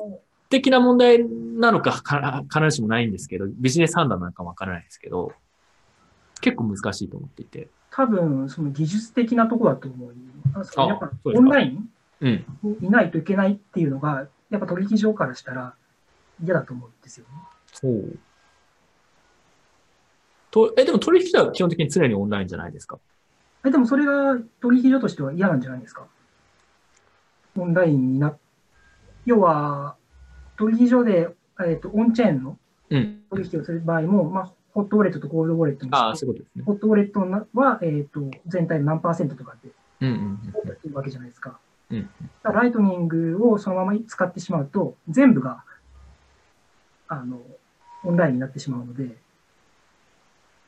的な問題なのかか必ずしもないんですけど、ビジネス判断なのかもわからないですけど、結構難しいと思っていて。多分、その技術的なところだと思う。あやっぱそうですかオンラインうん。にいないといけないっていうのが、やっぱ取引所からしたら嫌だと思うんですよね。そう。と、え、でも取引所は基本的に常にオンラインじゃないですか？えでもそれが取引所としては嫌なんじゃないですか？オンラインにな、要は、取引所で、えっとオンチェーンのうん。取引をする場合も、まあ、ホットウォレットとコールドウォレットにああ、そういうことですね。ホットウォレットは、えっと全体の何パーセントとかでうんうんやってるわけじゃないですか。うんライトニングをそのまま使ってしまうと、全部があのオンラインになってしまうので、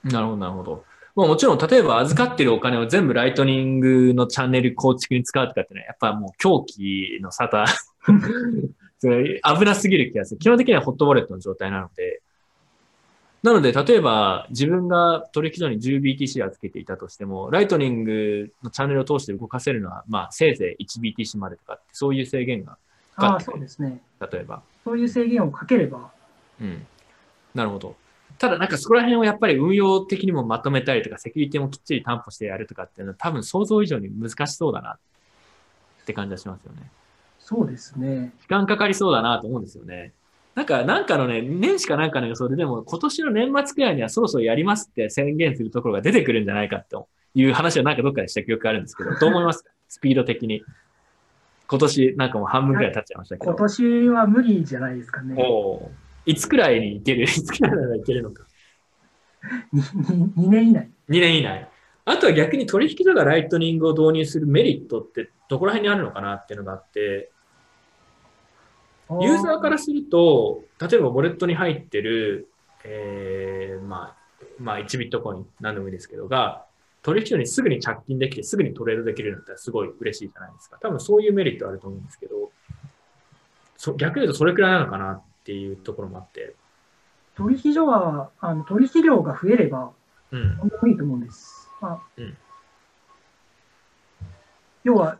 うん。なるほど、なるほど。まあもちろん、例えば預かってるお金を全部ライトニングのチャンネル構築に使うとかってね、やっぱもう狂気の沙汰 [LAUGHS] 危なすぎる気がする。基本的にはホットウォレットの状態なので、なので、例えば自分が取引所に 10BTC 預けていたとしても、ライトニングのチャンネルを通して動かせるのは、まあ、せいぜい 1BTC までとかって、そういう制限がかかって。そうですね。例えば。そういう制限をかければ、うん。なるほど。ただ、なんかそこら辺をやっぱり運用的にもまとめたりとか、セキュリティもきっちり担保してやるとかっていうのは、多分想像以上に難しそうだなって感じがしますよね。そうですね。時間かかりそうだなと思うんですよね。なんか、なんかのね、年始かなんかの予想で、でも今年の年末くらいにはそろそろやりますって宣言するところが出てくるんじゃないかという話をなんかどっかでした記憶があるんですけど、どう思いますか？[LAUGHS] スピード的に。今年なんかもう半分くらい経っちゃいましたけど。今年は無理じゃないですかね。おーいつくらいにいけるいつくらいならいけるのか。[LAUGHS] 2, 年以内。2年以内。あとは逆に取引所がライトニングを導入するメリットってどこら辺にあるのかなっていうのがあって、ユーザーからすると、例えばウォレットに入ってる、えーまあ、まあ1ビットコイン、何でもいいですけど、が、取引所にすぐに着金できて、すぐにトレードできるのってすごい嬉しいじゃないですか。多分そういうメリットあると思うんですけど、そ逆に言うとそれくらいなのかなっていうところもあって、取引所は、あの取引量が増えれば、うん。本当にいいと思うんです。まあうん要は、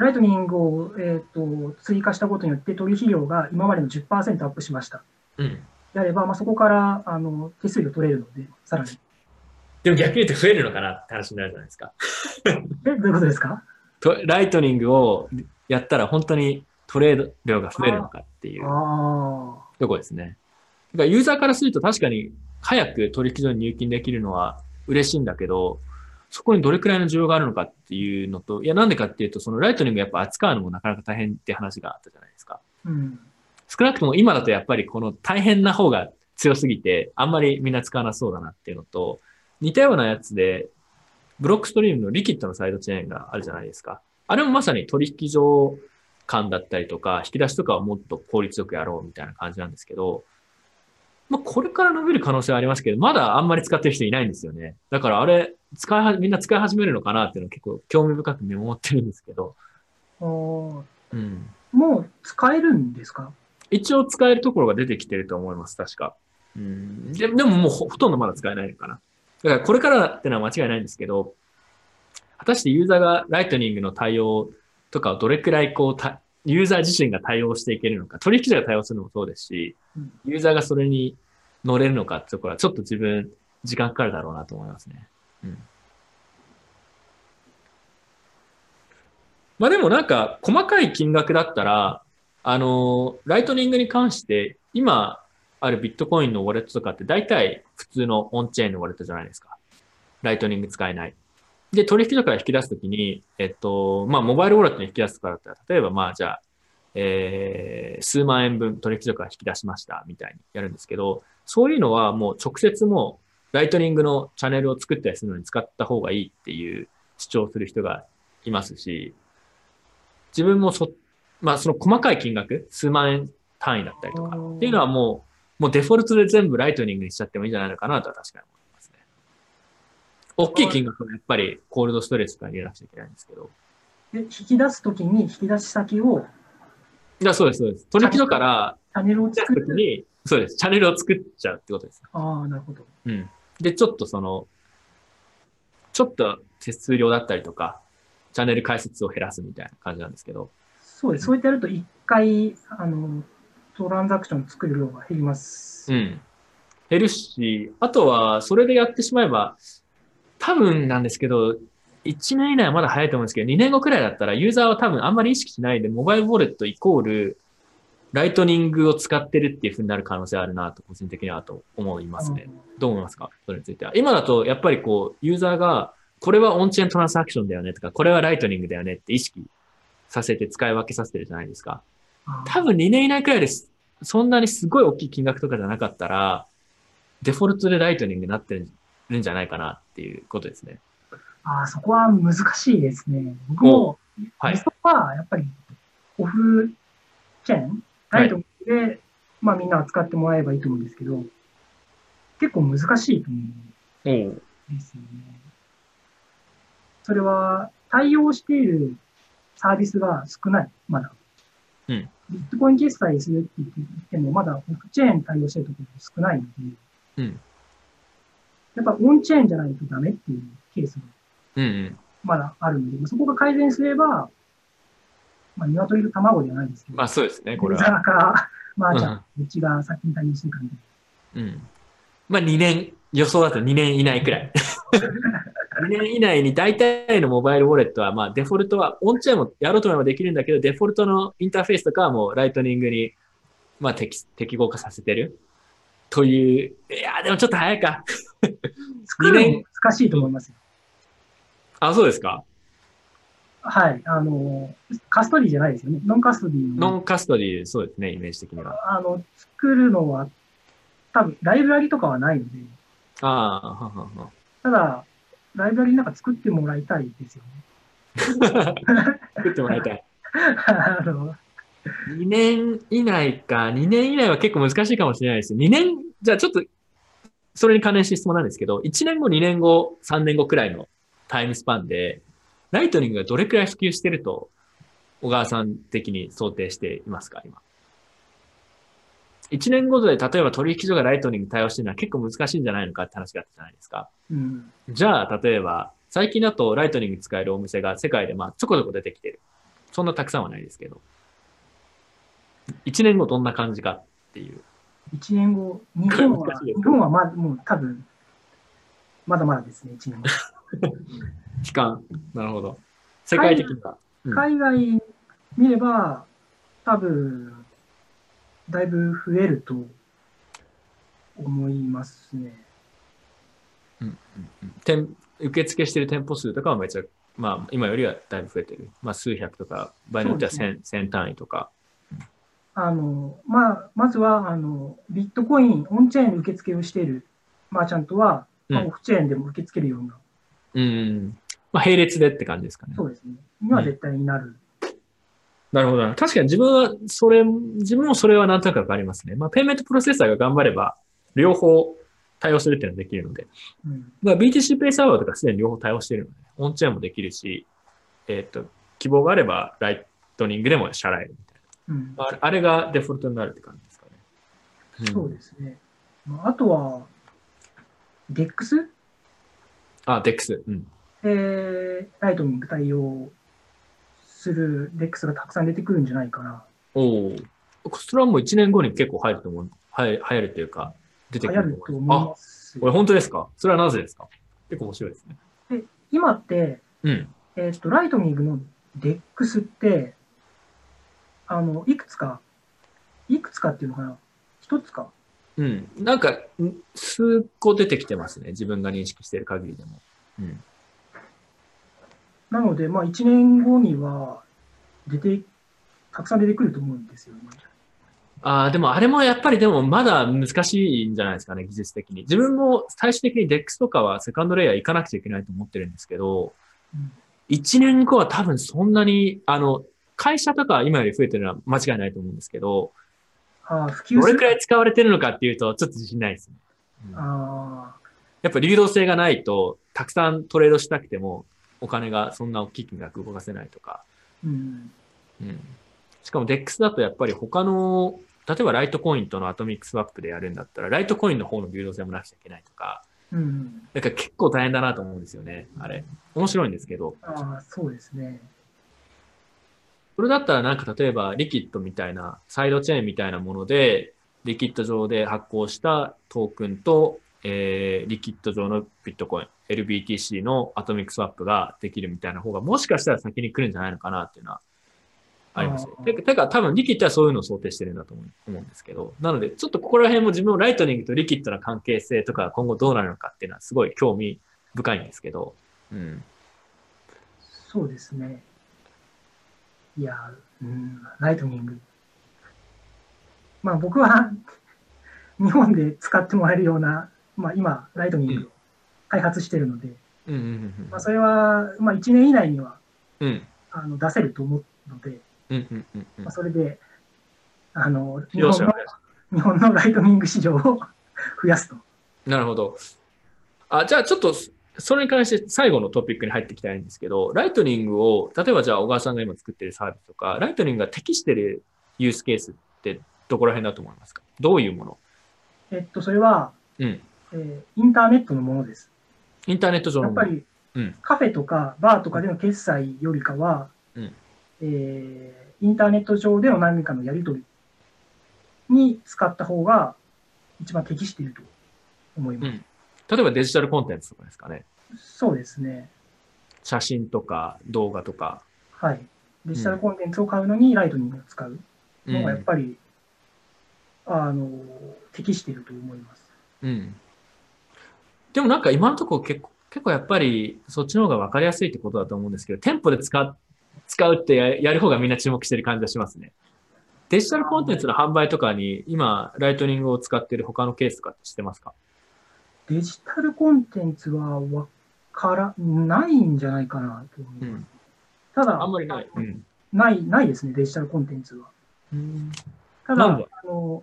ライトニングを、えー、と追加したことによって取引量が今までの10%アップしました。うん。であれば、まあ、そこからあの手数料取れるので、さらに。でも逆に言うと増えるのかなって話になるじゃないですか。[LAUGHS] え、どういうことですか？とライトニングをやったら本当にトレード量が増えるのかっていうあところですね。だからユーザーからすると確かに早く取引所に入金できるのは嬉しいんだけど、そこにどれくらいの需要があるのかっていうのと、いやなんでかっていうと、そのライトニングやっぱ扱うのもなかなか大変って話があったじゃないですか。あ、うん。少なくとも今だとやっぱりこの大変な方が強すぎて、あんまりみんな使わなそうだなっていうのと、似たようなやつで、ブロックストリームのリキッドのサイドチェーンがあるじゃないですか。あれもまさに取引所間だったりとか、引き出しとかをもっと効率よくやろうみたいな感じなんですけど、まあ、これから伸びる可能性はありますけど、まだあんまり使ってる人いないんですよね。だからあれ、使いは、みんな使い始めるのかなっていうのを結構興味深く見守ってるんですけど、あーうん。もう使えるんですか？一応使えるところが出てきてると思います、確か。うん。ででももうほほとんどまだ使えないのかな。だからこれからってのは間違いないんですけど、果たしてユーザーがライトニングの対応とかをどれくらいこうた、ユーザー自身が対応していけるのか、取引所が対応するのもそうですしうん、ユーザーがそれに乗れるのかってところはちょっと自分、時間かかるだろうなと思いますね。うん。まあでもなんか、細かい金額だったら、あの、ライトニングに関して、今あるビットコインのウォレットとかって大体普通のオンチェーンのウォレットじゃないですか。ライトニング使えない。で、取引所から引き出すときに、えっと、まあ、モバイルウォレットに引き出すとかだったら、例えばまあ、じゃあ、えー、数万円分取引所から引き出しました、みたいにやるんですけど、そういうのはもう直接もう、ライトニングのチャンネルを作ったりするのに使った方がいいっていう主張する人がいますし、自分もそ、まあその細かい金額、数万円単位だったりとかっていうのはもう、もうデフォルトで全部ライトニングにしちゃってもいいんじゃないのかなとは確かに思います。大きい金額はやっぱりコールドストレスとか入れなくちゃいけないんですけど。で引き出すときに引き出し先を？いや、そうです、そうです。取引所からチャンネルを作る。すときに、そうです。チャンネルを作っちゃうってことです。ああ、なるほど。うん。で、ちょっとその、ちょっと手数料だったりとか、チャンネル解説を減らすみたいな感じなんですけど。そうです。そうやってやると、一回、あの、トランザクション作る量が減ります。うん。減るし、あとは、それでやってしまえば、多分なんですけど、1年以内はまだ早いと思うんですけど、2年後くらいだったら、ユーザーは多分あんまり意識しないで、モバイルウォレットイコール、ライトニングを使ってるっていう風になる可能性あるなと、個人的にはと思いますね。どう思いますか？それについては。今だと、やっぱりこう、ユーザーが、これはオンチェーントランザクションだよねとか、これはライトニングだよねって意識させて使い分けさせてるじゃないですか。多分2年以内くらいです。そんなにすごい大きい金額とかじゃなかったら、デフォルトでライトニングになってるんじゃないかなっていうことですね。あー、そこは難しいですね。僕も、はい理想はやっぱりオフチェーン、ライトで、まあみんな使ってもらえばいいと思うんですけど、結構難しいと思うんですよね。それは対応しているサービスが少ない、まだ。うんビットコイン決済するって言っても、まだオフチェーン対応してるところ少ないので、うんやっぱオンチェーンじゃないとダメっていうケースもうんうん。まだあるので、そこが改善すれば、まあ、鶏と卵じゃないですけど、まあそうですね、これは。ーか、まあじゃあ、うちが先に対応するかみたいうん。まあ2年、予想だと2年以内くらい。[LAUGHS] 2年以内に大体のモバイルウォレットは、まあデフォルトは、オンチェーンもやろうと思えばできるんだけど、デフォルトのインターフェースとかはもうライトニングに、まあ適適合化させてる。という、いや、でもちょっと早いか。な。[LAUGHS] 作るのも難しいと思いますよ。あ、そうですか。はい。あの、カストディじゃないですよね。ノンカストディのノンカストディ、そうですね、イメージ的には。あの、作るのは、多分、ライブラリとかはないので、ああ、ははは。ただ、ライブラリなんか作ってもらいたいですよね。[LAUGHS] 作ってもらいたい。[LAUGHS] あの、2年以内か、2年以内は結構難しいかもしれないです。2年、じゃあちょっと、それに関連して質問なんですけど、1年後、2年後、3年後くらいのタイムスパンで、ライトニングがどれくらい普及してると、小川さん的に想定していますか、今？1年ごとで、例えば取引所がライトニング対応してるのは結構難しいんじゃないのかって話があったじゃないですか。うん。じゃあ、例えば、最近だとライトニング使えるお店が世界でまあちょこちょこ出てきてる。そんなたくさんはないですけど。1年後どんな感じかっていう。1年後、日本は日本はま、もう多分、まだまだですね、1年後。[LAUGHS] 期間。なるほど。世界的には。うん海外見れば、多分、だいぶ増えると思いますね。店受付してる店舗数とかはめっちゃ、まあ今よりはだいぶ増えてる。まあ数百とか、場合によっては千、千単位とか。あの、まあ、まずは、あの、ビットコイン、オンチェーンで受付をしているマーチャントは、まあうんオフチェーンでも受け付けるような、うん。まあ並列でって感じですかね。そうですね。には絶対になる。なるほどな。確かに自分は、それ、自分もそれはなんとなくわかりますね。まあ、ペイメントプロセッサーが頑張れば、両方対応するっていうのができるので。うん。まあ、BTC ペイサーバーとかすでに両方対応しているので、オンチェーンもできるし、えっ、と、希望があれば、ライトニングでも支払えるみたいうん。な。あれあれがデフォルトになるって感じですかね。んそうですね。まああとは、DEX? あ、DEX。うん。えー、ライトニング対応する DEX がたくさん出てくるんじゃないかな。おお。それはもう1年後に結構入ると思う。はい、流行るっていうか、出てくるると思いあ、ますこ。れ本当ですか？それはなぜですか？結構面白いですね。今って、うん。えっ、と、ライトニングの DEX って、あの、いくつか、いくつかっていうのかな？一つか？うん。なんか、ん数個出てきてますね。自分が認識している限りでも。うん。なので、まあ、1年後には、出て、たくさん出てくると思うんですよね。ああ、でもあれもやっぱりでもまだ難しいんじゃないですかね、技術的に。自分も最終的に DEX とかはセカンドレイヤー行かなくちゃいけないと思ってるんですけど、うん1年後は多分そんなに、あの、会社とかは今より増えてるのは間違いないと思うんですけど、ああ、普及。どれくらい使われてるのかっていうとちょっと自信ないですね。うんあやっぱ流動性がないと、たくさんトレードしたくても、お金がそんな大きい金額動かせないとか、あ、うん。うん。しかも DEX だとやっぱり他の、例えばライトコインとのアトミックスワップでやるんだったら、ライトコインの方の流動性もなくちゃいけないとか、うん。だから結構大変だなと思うんですよね、あれ。面白いんですけど、ああ、そうですね。それだったらなんか例えばリキッドみたいな、サイドチェーンみたいなもので、リキッド上で発行したトークンと、えー、リキッド上のビットコイン、LBTC のアトミックスワップができるみたいな方がもしかしたら先に来るんじゃないのかなっていうのはありますてか、てか多分リキッドはそういうのを想定してるんだと思う思うんですけど、なのでちょっとここら辺も自分のライトニングとリキッドの関係性とか今後どうなるのかっていうのはすごい興味深いんですけど、うん。そうですね。いや、うん、ライトニング。まあ僕は [LAUGHS] 日本で使ってもらえるような、まあ今、ライトニングを開発してるので、うんうんうんまあそれは、まあ1年以内にはうん。うん。あの出せると思うので、うんうんうんうんまあ、それで、あの、日本の日本のライトニング市場を [LAUGHS] 増やすと。なるほど。あ、じゃあちょっと、それに関して最後のトピックに入っていきたいんですけど、ライトニングを、例えばじゃあ小川さんが今作ってるサービスとか、ライトニングが適してるユースケースってどこら辺だと思いますか？どういうもの？えっと、それは、うん。えーインターネットのものです。インターネット上のもの。やっぱりうんカフェとかバーとかでの決済よりかは、うんえーインターネット上での何かのやり取りに使った方が一番適していると思います。うん例えばデジタルコンテンツとかですかね。そうですね。写真とか動画とか。はい。デジタルコンテンツを買うのにライトニングを使ううのがやっん。ぱり、あの、適していると思います。うん。でもなんか今のところ結構、結構やっぱりそっちの方が分かりやすいってことだと思うんですけど、店舗で使う、使うってややる方がみんな注目してる感じがしますね。デジタルコンテンツの販売とかに今、ライトニングを使ってる他のケースとかって知ってますか？デジタルコンテンツはわからないんじゃないかなと思います。うん。ただ、あんまりない。うん。ない、ないですね、デジタルコンテンツは。うん。ただ、あの、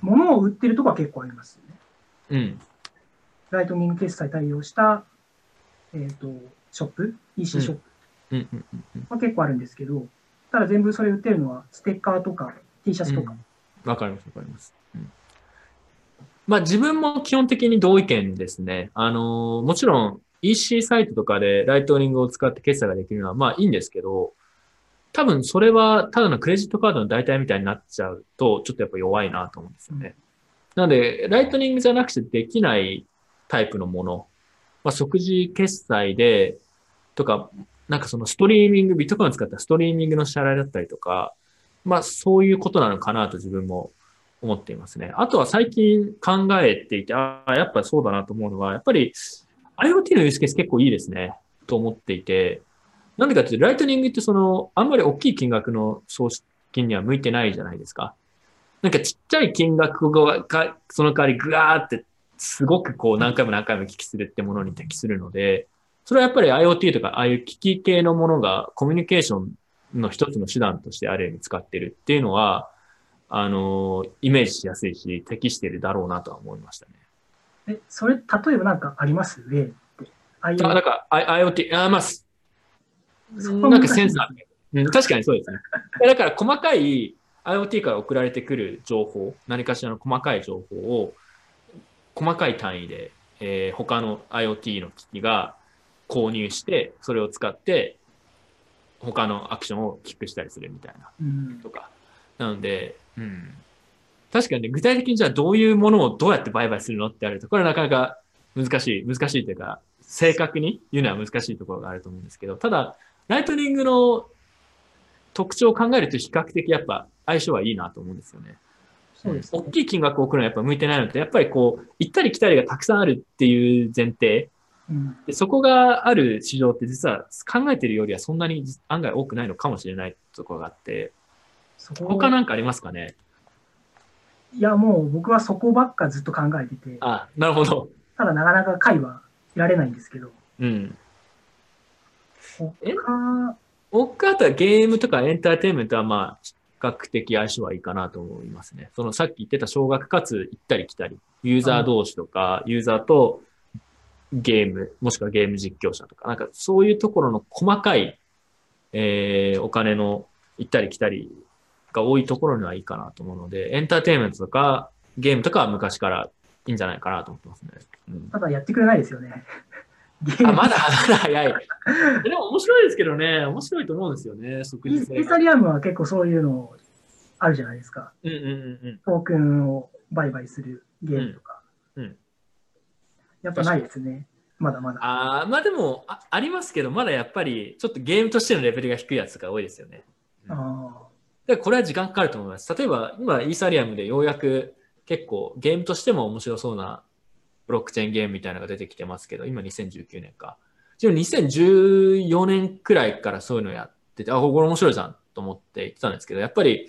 物を売ってるとこは結構ありますね。うん。ライトニング決済対応した、えっ、と、ショップ、EC ショップうん。うん。うんうん。は結構あるんですけど、ただ全部それ売ってるのは、ステッカーとか T シャツとか。うんわかります、わかります。うんまあ自分も基本的に同意見ですね。あのもちろん EC サイトとかでライトニングを使って決済ができるのはまあいいんですけど、多分それはただのクレジットカードの代替みたいになっちゃうと、ちょっとやっぱ弱いなと思うんですよね。なので、ライトニングじゃなくてできないタイプのもの、まあ、即時決済で、とか、なんかそのストリーミング、ビットコインを使ったストリーミングの支払いだったりとか、まあそういうことなのかなと自分も思っていますね。あとは最近考えていて、ああ、やっぱそうだなと思うのは、やっぱり IoT のユースケース結構いいですね、と思っていて、なんでかっていうと、ライトニングってその、あんまり大きい金額の送金には向いてないじゃないですか。なんかちっちゃい金額が、がその代わりグワーって、すごくこう何回も何回も聞きするってものに適するので、それはやっぱり IoT とか、ああいう機器系のものがコミュニケーションの一つの手段としてあるように使ってるっていうのは、あの、イメージしやすいし、適してるだろうなとは思いましたね。え、それ、例えばなんかあります？例って。あなんか、I- IoT、あ、まあ、すなんかセンサー。うん、確かにそうですね。[LAUGHS] だから細かい IoT から送られてくる情報、何かしらの細かい情報を、細かい単位で、えー他の IoT の機器が購入して、それを使って、他のアクションをキックしたりするみたいな。うんとか。なので、うん。確かにね、具体的にじゃあどういうものをどうやって売買するのってあると、これはなかなか難しい、難しいというか、正確に言うのは難しいところがあると思うんですけど、ただ、ライトニングの特徴を考えると比較的やっぱ相性はいいなと思うんですよね。そうですね大きい金額を送るのはやっぱ向いてないので、やっぱりこう、行ったり来たりがたくさんあるっていう前提、うんでそこがある市場って実は考えてるよりはそんなに案外多くないのかもしれないところがあって、そこ他なんかありますかね？いや、もう僕はそこばっかずっと考えてて、あ、なるほど。ただなかなか会は得られないんですけど、うん。え？他、僕あとはゲームとかエンターテインメントはまあ、比較的相性はいいかなと思いますね。そのさっき言ってた少額かつ行ったり来たり、ユーザー同士とか、ユーザーとゲーム、もしくはゲーム実況者とか、なんかそういうところの細かい、えー、お金の行ったり来たりが多いところにはいいかなと思うので、エンターテインメントとかゲームとかは昔からいいんじゃないかなと思ってますね。うんただやってくれないですよね。あ、ムまだ、まだ早い。でも面白いですけどね、面白いと思うんですよね、即イ時性がイーサ。リアムは結構そういうのあるじゃないですか。うんうんうんうん。トークンを売買するゲームとか。うんうんやっぱないですね。まだまだ。ああ、まあでもあ、ありますけど、まだやっぱり、ちょっとゲームとしてのレベルが低いやつが多いですよね。あでこれは時間かかると思います。例えば、今、イーサリアムでようやく結構ゲームとしても面白そうなブロックチェーンゲームみたいなのが出てきてますけど、今2019年か。でも2014年くらいからそういうのやってて、あ、これ面白いじゃんと思って言ってたんですけど、やっぱり、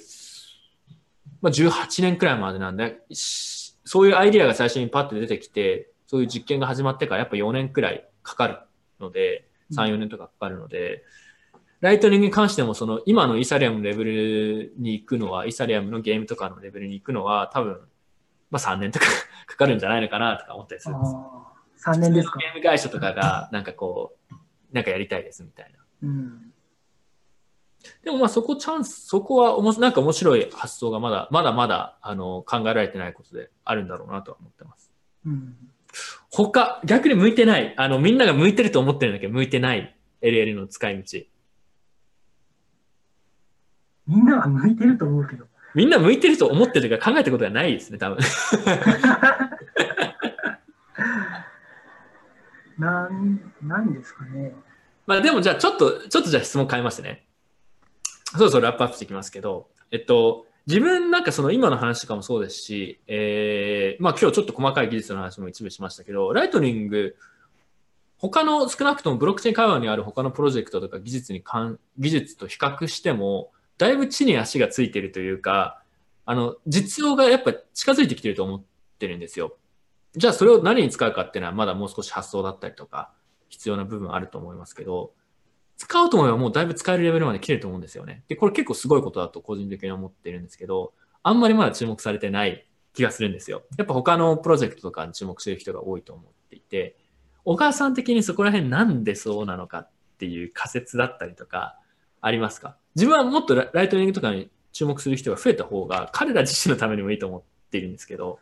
まあ18年くらいまでなんで、そういうアイディアが最初にパッと出てきて、そういう実験が始まってからやっぱ4年くらいかかるので、3、4年とかかかるので、ライトニングに関しても、その今のイーサリアムのレベルに行くのは、イーサリアムのゲームとかのレベルに行くのは、多分、まあ3年とか [LAUGHS] かかるんじゃないのかなとか思ったりすあるんです。ああ、3年ですかゲ。ーム会社とかが、なんかこう、なんかやりたいですみたいな。うん。でもまあそこチャンス、そこはおもしなんか面白い発想がまだ、まだまだ、あの、考えられてないことであるんだろうなとは思ってます。うん。他、逆に向いてない。あの、みんなが向いてると思ってるんだけど、向いてない LL の使い道。みんなは向いてると思うけど。みんな向いてると思ってるとか考えたことがないですね、多分。[LAUGHS] なん、なんですかね。まあでもじゃあちょっと、ちょっとじゃあ質問変えますね。そろそろラップアップしていきますけど、えっと、自分なんかその今の話とかもそうですし、えー、まあ今日ちょっと細かい技術の話も一部しましたけど、ライトニング、他の少なくともブロックチェーン会話にある他のプロジェクトとか技術に関、技術と比較しても、だいぶ地に足がついてるというか、あの、実用がやっぱ近づいてきてると思ってるんですよ。じゃあそれを何に使うかっていうのはまだもう少し発想だったりとか、必要な部分あると思いますけど、使おうと思えばもうだいぶ使えるレベルまで来てると思うんですよね。で、これ結構すごいことだと個人的に思ってるんですけど、あんまりまだ注目されてない気がするんですよ。やっぱ他のプロジェクトとかに注目してる人が多いと思っていて、小川さん的にそこら辺なんでそうなのかっていう仮説だったりとかありますか？自分はもっとラライトニングとかに注目する人が増えた方が彼ら自身のためにもいいと思っているんですけど、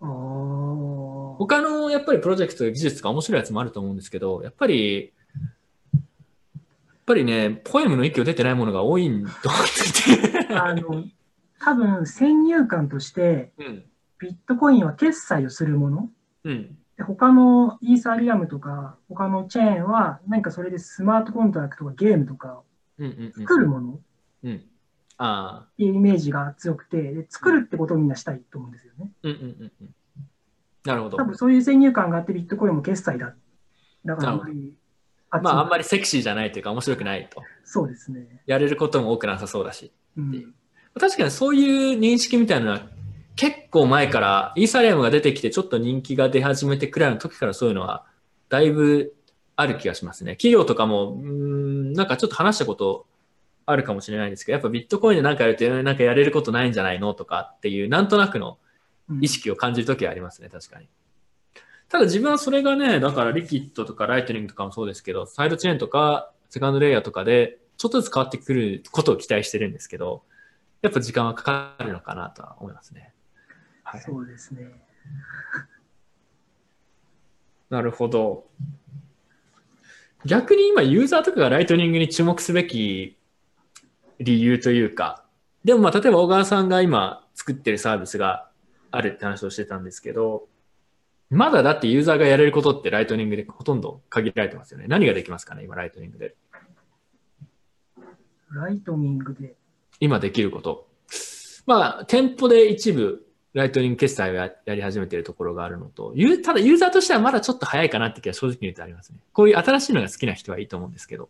他のやっぱりプロジェクトや技術とか面白いやつもあると思うんですけど、やっぱり、やっぱりね、ポエムの息を出てないものが多いんって。あの、多分先入観として、うん。ビットコインは決済をするもの。うん。で他のイーサリアムとか、他のチェーンは、何かそれでスマートコントラクトとかゲームとか。作るもの？っうん。ああ。ていうイメージが強くて、で作るってことをみんなしたいと思うんですよね。うんうんうんうん。なるほど多。分そういう先入観があってビットコインも決済だ。だからあんまり、まあ、あんまり。りセクシーじゃないというか面白くないと。そうですね。やれることも多くなさそうだし。うん。確かにそういう認識みたいなのは結構前からイーサリアムが出てきてちょっと人気が出始めてくらいの時からそういうのはだいぶある気がしますね。企業とかも、うーん、なんかちょっと話したことあるかもしれないんですけど、やっぱビットコインでなんかやるとなんかやれることないんじゃないのとかっていうなんとなくのうん意識を感じる時はありますね、確かに。ただ自分はそれがね、だからリキッドとかライトニングとかもそうですけど、サイドチェーンとかセカンドレイヤーとかでちょっとずつ変わってくることを期待してるんですけど、やっぱ時間はかかるのかなとは思いますね。はい。そうですね。なるほど。逆に今ユーザーとかがライトニングに注目すべき理由というか、でもまあ例えば小川さんが今作ってるサービスがあるって話をしてたんですけど、まだだってユーザーがやれることってライトニングでほとんど限られてますよね。何ができますかね今ライトニングで。ライトニングで。今できること。まあ、店舗で一部、ライトニング決済をややり始めているところがあるのと、ただユーザーとしてはまだちょっと早いかなって気は正直に言うとありますね。こういう新しいのが好きな人はいいと思うんですけど、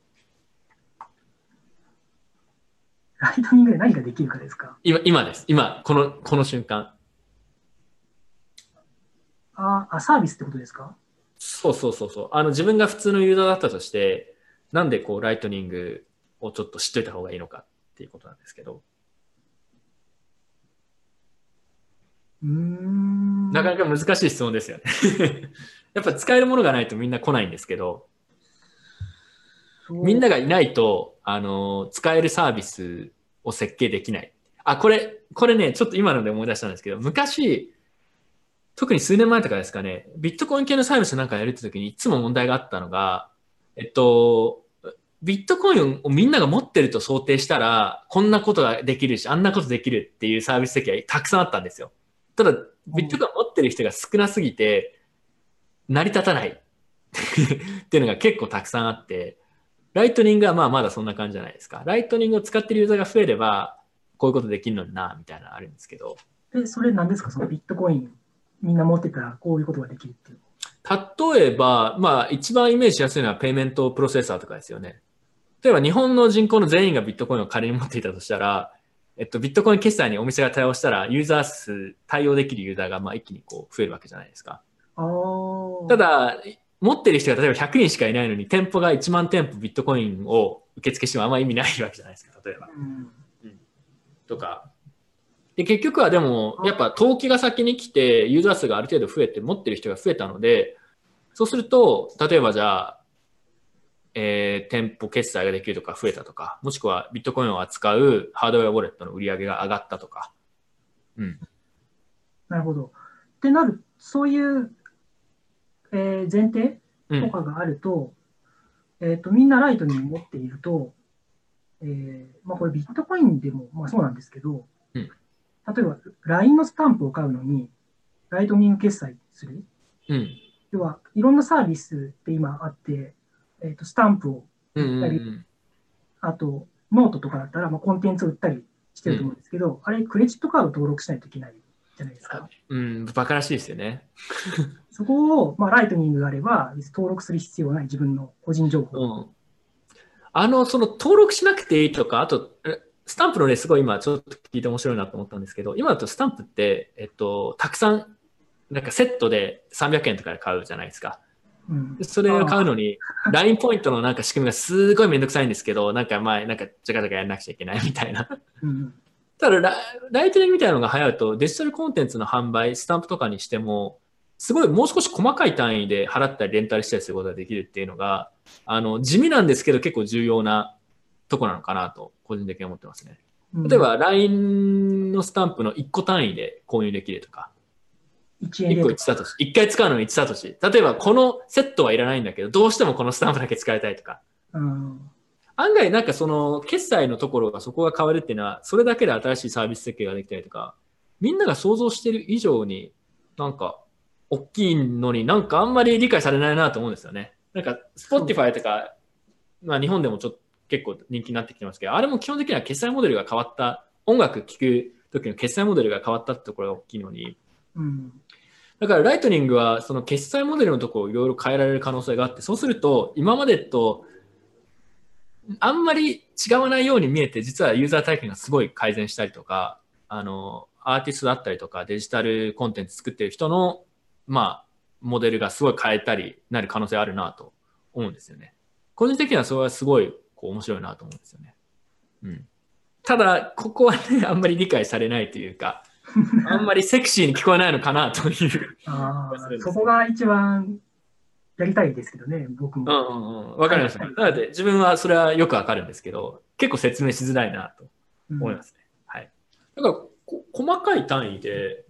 ライトニングで何ができるかですか？今、今です。今、この、この瞬間。ああ、サービスってことですか？そうそうそうそう。あの、自分が普通のユーザーだったとして、なんでこう、ライトニングをちょっと知っといた方がいいのかっていうことなんですけど、うーん。なかなか難しい質問ですよね。[LAUGHS] やっぱ使えるものがないとみんな来ないんですけど、みんながいないと、あの、使えるサービスを設計できない。あ、これ、これね、ちょっと今ので思い出したんですけど、昔、特に数年前とかですかね、ビットコイン系のサービスなんかやるって時にいつも問題があったのが、えっと、ビットコインをみんなが持ってると想定したら、こんなことができるし、あんなことできるっていうサービス設計がたくさんあったんですよ。ただ、ビットコインを持ってる人が少なすぎて、成り立たない [LAUGHS] っていうのが結構たくさんあって、ライトニングはまあまだそんな感じじゃないですか。ライトニングを使ってるユーザーが増えれば、こういうことできるのにな、みたいなのあるんですけど、え、それ何ですか？そのビットコインみんな持ってたらこういうことができるっていう。例えば、まあ一番イメージしやすいのはペイメントプロセッサーとかですよね。例えば日本の人口の全員がビットコインを仮に持っていたとしたら、えっと、ビットコイン決済にお店が対応したら、ユーザー数、対応できるユーザーがまあ一気にこう増えるわけじゃないですか。ただ、持ってる人が例えば100人しかいないのに、店舗が1万店舗ビットコインを受付してもあんま意味ないわけじゃないですか、例えば。うん、とか。で、結局はでも、やっぱ登記が先に来て、ユーザー数がある程度増えて、持ってる人が増えたので、そうすると、例えばじゃあ、えー店舗決済ができるとか増えたとか、もしくはビットコインを扱うハードウェアウォレットの売り上げが上がったとか。うん。なるほど。ってなる、そういうえー前提うん。とかがあると、えっ、と、みんなライトニング持っていると、えーまあこれビットコインでも、まあそうなんですけど、うん例えば LINE のスタンプを買うのに、ライトニング決済する。うん。要は、いろんなサービスって今あって、えっ、と、スタンプを、うんうんうん。あと、ノートとかだったら、まあ、コンテンツを売ったりしてると思うんですけど、あれ、クレジットカード登録しないといけないじゃないですか。うん、バカらしいですよね。[LAUGHS] そこを、まあ、ライトニングがあれば、登録する必要はない自分の個人情報。うん。あの、その登録しなくていいとか、あと、えスタンプのね、すごい今ちょっと聞いて面白いなと思ったんですけど、今だとスタンプって、えっと、たくさん、なんかセットで300円とかで買うじゃないですか。それを買うのに、[LAUGHS] LINE ポイントのなんか仕組みがすごいめんどくさいんですけど、なんか前、なんかジャカジャカやんなくちゃいけないみたいな。うんただラ、ライトニングみたいなのが流行ると、デジタルコンテンツの販売、スタンプとかにしても、すごいもう少し細かい単位で払ったりレンタルしたりすることができるっていうのが、あの、地味なんですけど結構重要なとこなのかなと、個人的に思ってますね。うん例えば、LINE のスタンプの1個単位で購入できるとか、1円1個1サトシ、1回使うのに1サトシ。例えば、このセットはいらないんだけど、どうしてもこのスタンプだけ使いたいとか。うん案外なんかその決済のところがそこが変わるっていうのは、それだけで新しいサービス設計ができたりとか、みんなが想像してる以上になんか大きいのになんかあんまり理解されないなと思うんですよね。なんか Spotify とか、まあ日本でもちょっと結構人気になってきてますけど、あれも基本的には決済モデルが変わった、音楽聴く時の決済モデルが変わったってところが大きいのに、うんだからライトニングはその決済モデルのとこをいろいろ変えられる可能性があって、そうすると今までとあんまり違わないように見えて、実はユーザー体験がすごい改善したりとか、あの、アーティストだったりとかデジタルコンテンツ作ってる人の、まあ、モデルがすごい変えたりなる可能性あるなと思うんですよね。個人的にはそれはすごいこう面白いなと思うんですよね。うん。ただ、ここはね、あんまり理解されないというか、あんまりセクシーに聞こえないのかなという。あそこが一番やりたいですけどね、僕も。うんうんうん。わかりました。なので、自分はそれはよくわかるんですけど、結構説明しづらいなとうん思いますね。はい。だからこ、細かい単位で、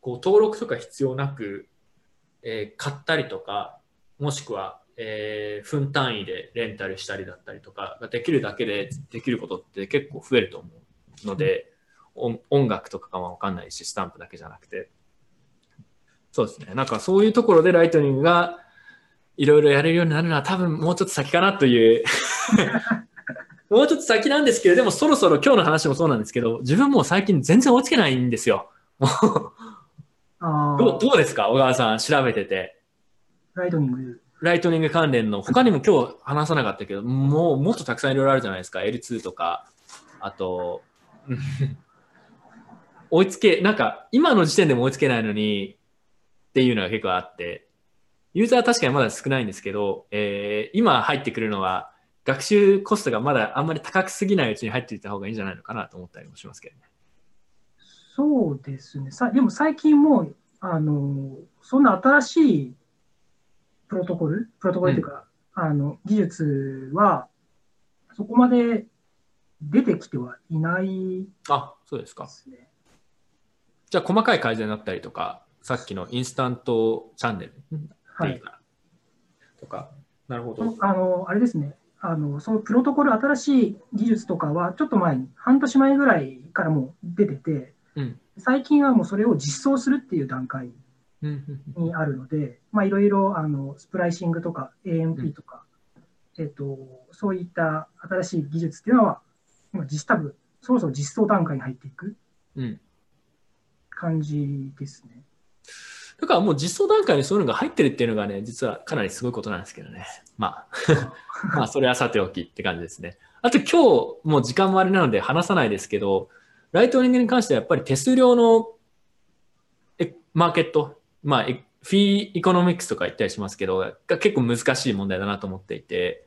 こう、登録とか必要なく、えー買ったりとか、もしくは、えー分単位でレンタルしたりだったりとかができるだけでできることって結構増えると思うので、音音楽とかかもわかんないし、スタンプだけじゃなくて。そうですね。なんかそういうところでライトニングがいろいろやれるようになるのは多分もうちょっと先かなという。[LAUGHS] もうちょっと先なんですけど、でもそろそろ今日の話もそうなんですけど、自分もう最近全然追いつけないんですよ。どうどうですか？小川さん、調べてて。ライトニング。ライトニング関連の、他にも今日話さなかったけど、もうもっとたくさんいろいろあるじゃないですか。L2 とか、あと、うん追いつけ、なんか今の時点でも追いつけないのにっていうのが結構あって、ユーザーは確かにまだ少ないんですけど、えー今入ってくるのは学習コストがまだあんまり高くすぎないうちに入っていった方がいいんじゃないのかなと思ったりもしますけどね。そうですね。さでも最近もう、あの、そんな新しいプロトコル、プロトコルというか、あの、技術は、そこまで出てきてはいないであ、そうですか。じゃあ細かい改善だったりとか、さっきのインスタントチャンネルはいとか。なるほど。あの、あれですね。あの、そのプロトコル、新しい技術とかは、ちょっと前に、半年前ぐらいからもう出てて、うん。最近はもうそれを実装するっていう段階うんうんにあるので、まあ、いろいろ、あの、スプライシングとか AMP とか、えっと、そういった新しい技術っていうのは、今実多分、そろそろ実装段階に入っていくうん。感じですね。だからもう実装段階にそういうのが入ってるっていうのがね、実はかなりすごいことなんですけどね。まあ、[LAUGHS] まあ、それはさておきって感じですね。あと今日、もう時間もあれなので話さないですけど、ライトニングに関してはやっぱり手数料のえマーケット、まあ、え fee economics とか言ったりしますけど、が結構難しい問題だなと思っていて、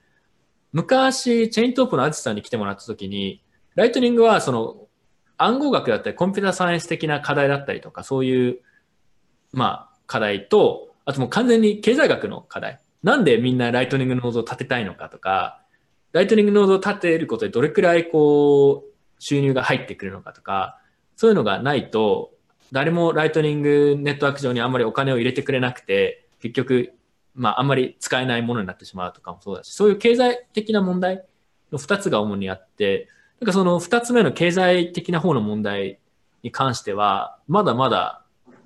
昔、 Chaintope のアジさんに来てもらった時に、ライトニングはその暗号学だったりコンピューターサイエンス的な課題だったりとか、そういうまあ、課題と、あともう完全に経済学の課題。なんでみんなライトニングノードを立てたいのかとか、ライトニングノードを立てることでどれくらいこう、収入が入ってくるのかとか、そういうのがないと、誰もライトニングネットワーク上にあんまりお金を入れてくれなくて、結局、まあ、あんまり使えないものになってしまうとかもそうだし、そういう経済的な問題の2つが主にあって、なんかその2つ目の経済的な方の問題に関しては、まだまだ、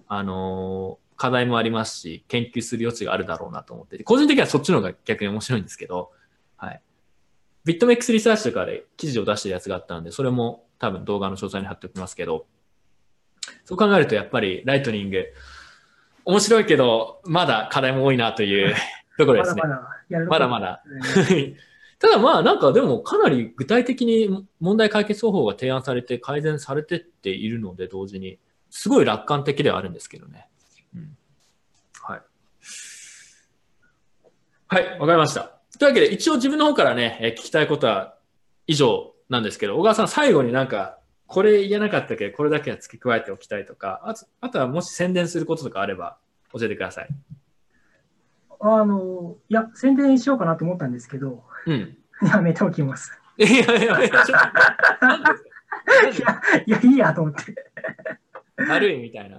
あのー、課題もありますし、研究する余地があるだろうなと思ってて、個人的にはそっちの方が逆に面白いんですけど、はい。ビットメックスリサーチとかで記事を出してるやつがあったので、それも多分動画の詳細に貼っておきますけど、そう考えるとやっぱりライトニング、面白いけど、まだ課題も多いなというところですね。まだまだ。まだまだ。ただまあなんかでもかなり具体的に問題解決方法が提案されて改善されてっているので同時に、すごい楽観的ではあるんですけどね。うん、はい。はい、わかりました。というわけで一応自分の方からね、え聞きたいことは以上なんですけど、小川さん最後になんかこれ言えなかったけど、これだけは付け加えておきたいとか、あとあとはもし宣伝することとかあれば教えてください。あの、いや、宣伝しようかなと思ったんですけど、うん、やめておきます。いやいやいや、いや、いや、いいやと思って。[LAUGHS] 悪いみたいな。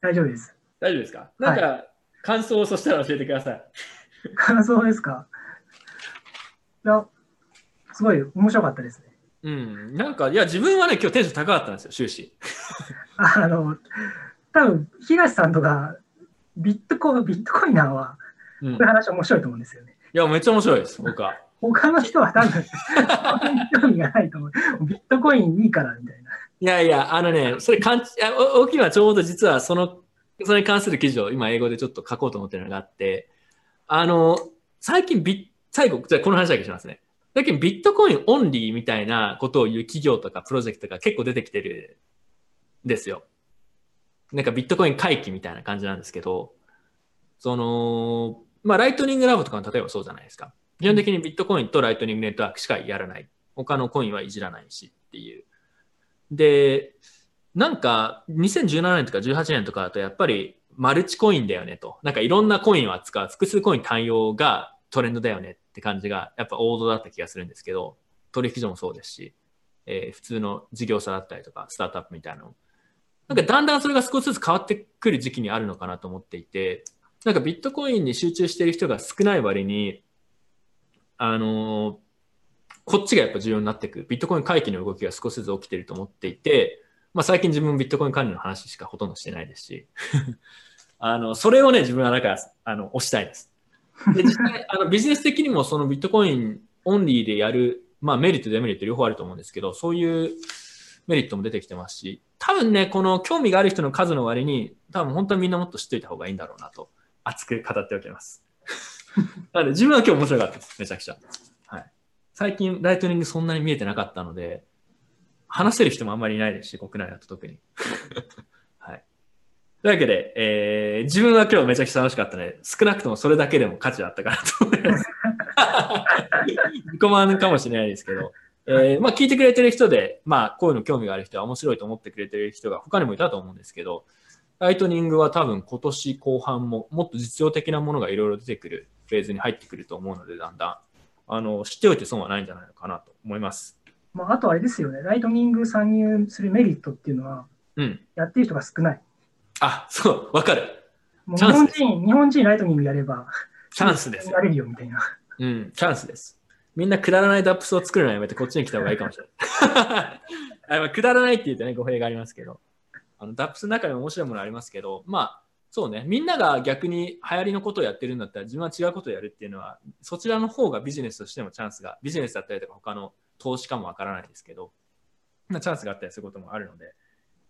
大丈夫です。大丈夫ですか？なんか、はい、感想をそしたら教えてください。[LAUGHS] 感想ですか？いや、すごい面白かったですね。うん、なんか、いや、自分はね、今日テンション高かったんですよ、終始。[LAUGHS] あの、多分東さんとか、ビットコビットコイナーは、こういう話面白いと思うんですよね。いや、めっちゃ面白いです、僕は。他の人は多分、興味がないと思う。ビットコインいいからみたいな。いやいや、あのね、それかん、大きいのはちょうど実はその、それに関する記事を今英語でちょっと書こうと思ってるのがあって、あの、最近ビ最後、じゃこの話だけしますね。だけどビットコインオンリーみたいなことを言う企業とかプロジェクトが結構出てきてるんですよ。なんかビットコイン回帰みたいな感じなんですけど、その、まあライトニングラボとかの例えばそうじゃないですか。基本的にビットコインとライトニングネットワークしかやらない。他のコインはいじらないしっていう。で、なんか2017年とか18年とかだとやっぱりマルチコインだよねと。なんかいろんなコインを扱う複数コイン対応がトレンドだよねって感じがやっぱ王道だった気がするんですけど、取引所もそうですし、えー、普通の事業者だったりとか、スタートアップみたいなの。なんかだんだんそれが少しずつ変わってくる時期にあるのかなと思っていて、なんかビットコインに集中している人が少ない割に、あのー、こっちがやっぱ重要になっていく。ビットコイン回帰の動きが少しずつ起きていると思っていて、まあ最近自分ビットコイン管理の話しかほとんどしてないですし、[LAUGHS] あの、それをね、自分はなんか、あの、押したいです。で実際 [LAUGHS] あのビジネス的にもそのビットコインオンリーでやる、まあ、メリット、デメリット両方あると思うんですけど、そういうメリットも出てきてますし、多分ね、この興味がある人の数の割に、多分本当にみんなもっと知っておいた方がいいんだろうなと、熱く語っておきます。なので、自分は今日面白かったです、めちゃくちゃ。はい。最近、ライトニングそんなに見えてなかったので、話せる人もあんまりいないですし、国内だと特に。[LAUGHS] というわけで、えー、自分は今日めちゃくちゃ楽しかったので、少なくともそれだけでも価値あったかなと思います。自己満かもしれないですけど、えー、まあ聞いてくれてる人で、まあこういうの興味がある人は面白いと思ってくれてる人が他にもいたと思うんですけど、ライトニングは多分今年後半ももっと実用的なものがいろいろ出てくるフェーズに入ってくると思うので、だんだん、あの、知っておいて損はないんじゃないのかなと思います。まあ、あとあれですよね、ライトニング参入するメリットっていうのは、うん、やってる人が少ない。あ、そう、わかる。日本人、日本人ライトニングやれば、チャンスです。やれるよみたいな。うん、チャンスです。みんなくだらない DApps を作るのやめてこっちに来た方がいいかもしれない。[LAUGHS] くだらないって言うとね、語弊がありますけど、あのダップスの中にも面白いものありますけど、まあ、そうね、みんなが逆に流行りのことをやってるんだったら自分は違うことをやるっていうのは、そちらの方がビジネスとしてもチャンスが、ビジネスだったりとか他の投資かもわからないですけど、まあ、チャンスがあったりすることもあるので、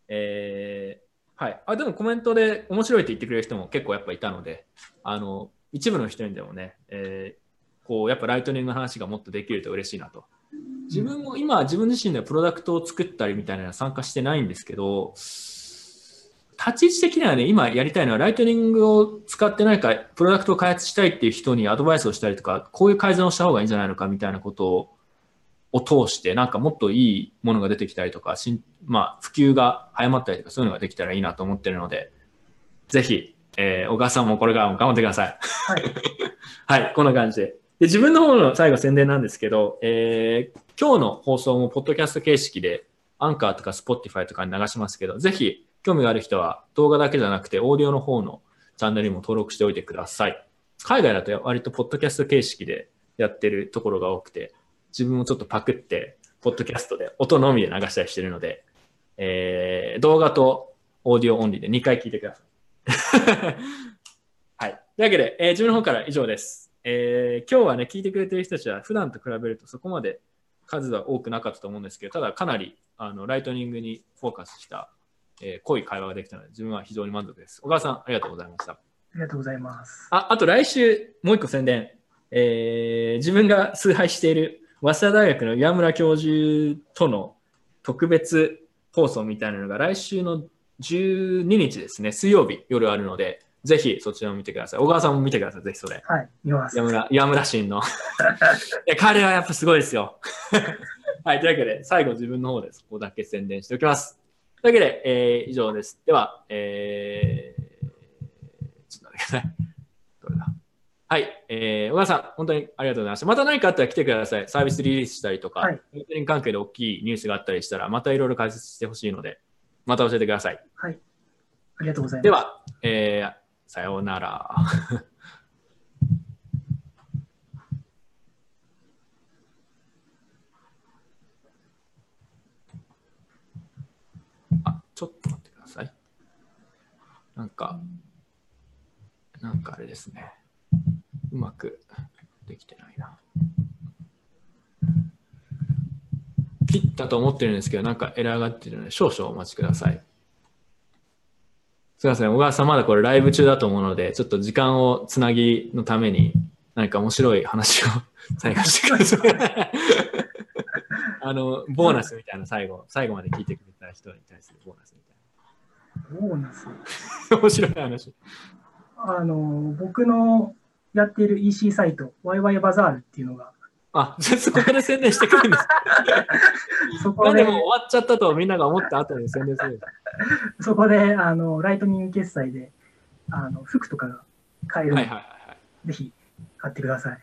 えー、はい。あ、でもコメントで面白いって言ってくれる人も結構やっぱいたので、あの、一部の人にでもね、えー、こう、やっぱライトニングの話がもっとできると嬉しいなと。自分も今、自分自身でプロダクトを作ったりみたいなのは参加してないんですけど、立ち位置的にはね、今やりたいのは、ライトニングを使ってないか、プロダクトを開発したいっていう人にアドバイスをしたりとか、こういう改善をした方がいいんじゃないのかみたいなことをを通して、なんかもっといいものが出てきたりとか、しまあ、普及が早まったりとか、そういうのができたらいいなと思ってるので、ぜひ、えー、小川さんもこれからも頑張ってください。はい。[LAUGHS] はい、こんな感じで。で、自分の方の最後宣伝なんですけど、えー、今日の放送もポッドキャスト形式で、アンカーとか Spotify とかに流しますけど、ぜひ、興味がある人は動画だけじゃなくて、オーディオの方のチャンネルにも登録しておいてください。海外だと割とポッドキャスト形式でやってるところが多くて、自分もちょっとパクって、ポッドキャストで音のみで流したりしてるので、えー、動画とオーディオオンリーで2回聞いてください。[LAUGHS] はい。というわけで、えー、自分の方から以上です。えー、今日はね、聞いてくれてる人たちは普段と比べるとそこまで数は多くなかったと思うんですけど、ただかなりあのライトニングにフォーカスした、えー、濃い会話ができたので、自分は非常に満足です。小川さん、ありがとうございました。ありがとうございます。ああと来週、もう一個宣伝。えー、自分が崇拝している早稲田大学の岩村教授との特別放送みたいなのが来週の12日ですね、水曜日夜あるので、ぜひそちらも見てください。小川さんも見てください、ぜひそれ。はい、見ます。岩村、岩村慎の。いや、彼はやっぱすごいですよ。[LAUGHS] はい、というわけで、最後自分の方でそこだけ宣伝しておきます。というわけで、えー、以上です。では、えー、ちょっと待ってください。どれだ？はい、えー、小川さん、本当にありがとうございました。また何かあったら来てください。サービスリリースしたりとか、はい、関係で大きいニュースがあったりしたら、またいろいろ解説してほしいので、また教えてください。はい。ありがとうございます。では、えー、さようなら。あ、ちょっと待ってください。なんか、なんかあれですね。うまくできてないな。切ったと思ってるんですけど、なんかエラーが出てるので、少々お待ちください。すみません、小川さん、まだこれライブ中だと思うので、ちょっと時間をつなぎのために、何か面白い話を [LAUGHS] 最後してください。あの、ボーナスみたいな最後、最後まで聞いてくれた人に対するボーナスみたいな。ボーナス面白い話。あの、僕のやっている EC サイト、ワイワイバザールっていうのが。あ、じゃそこから宣伝してくるんですか？[LAUGHS] そこで。でも終わっちゃったとみんなが思った後に宣伝する。そこで、あの、ライトニング決済で、あの、服とかが買えるはいはいはい、ぜひ買ってください。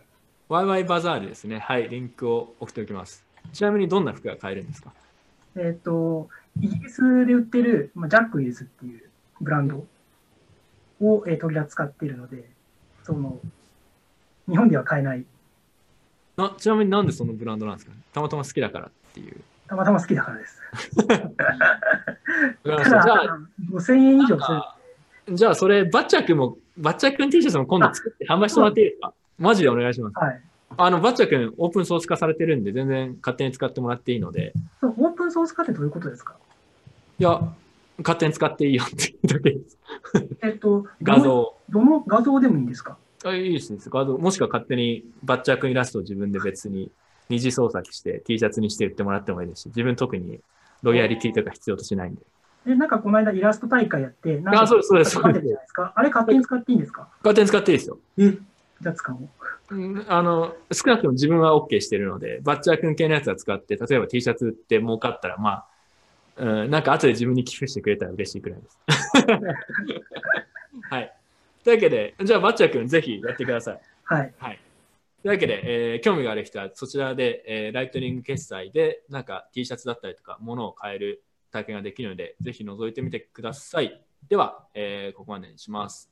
ワイワイバザールですね。はい、リンクを送っておきます。ちなみにどんな服が買えるんですか？えっ、ー、と、イギリスで売ってる、まあ、ジャックイズっていうブランドを、えー、取り扱っているので、その、日本では買えない。なちなみになんでそのブランドなんですか、ね、たまたま好きだからっていう。たまたま好きだからです。じゃあ、5000円以上する。じゃあ、それ、バッチャー君も、バッチャー君 T シャツも今度作って販売してもらっていいですか？マジでお願いします。はい。あの、バッチャー君、オープンソース化されてるんで、全然勝手に使ってもらっていいので。オープンソース化ってどういうことですか？いや、勝手に使っていいよっていうだけです。えっと、[LAUGHS] 画像。どの画像でもいいんですか？あいいですね。画像、もしくは勝手にバッチャー君イラストを自分で別に二次創作して T シャツにして売ってもらってもいいですし、自分特にロイヤリティとか必要としないんで。え、なんかこの間イラスト大会やって、なんかあ、そうです。そうですあれ勝手に使っていいんですか？勝手に使っていいですよ。えじゃあ使おう。あの、少なくとも自分は OK してるので、バッチャー君系のやつは使って、例えば T シャツって儲かったら、まあ、うん、なんか後で自分に寄付してくれたら嬉しいくらいです。はい。というわけで、じゃあ、バッチャー君、ぜひやってください。はい。はい。というわけで、えー、興味がある人はそちらで、えー、ライトニング決済でなんか T シャツだったりとか物を買える体験ができるので、ぜひ覗いてみてください。では、えー、ここまでにします。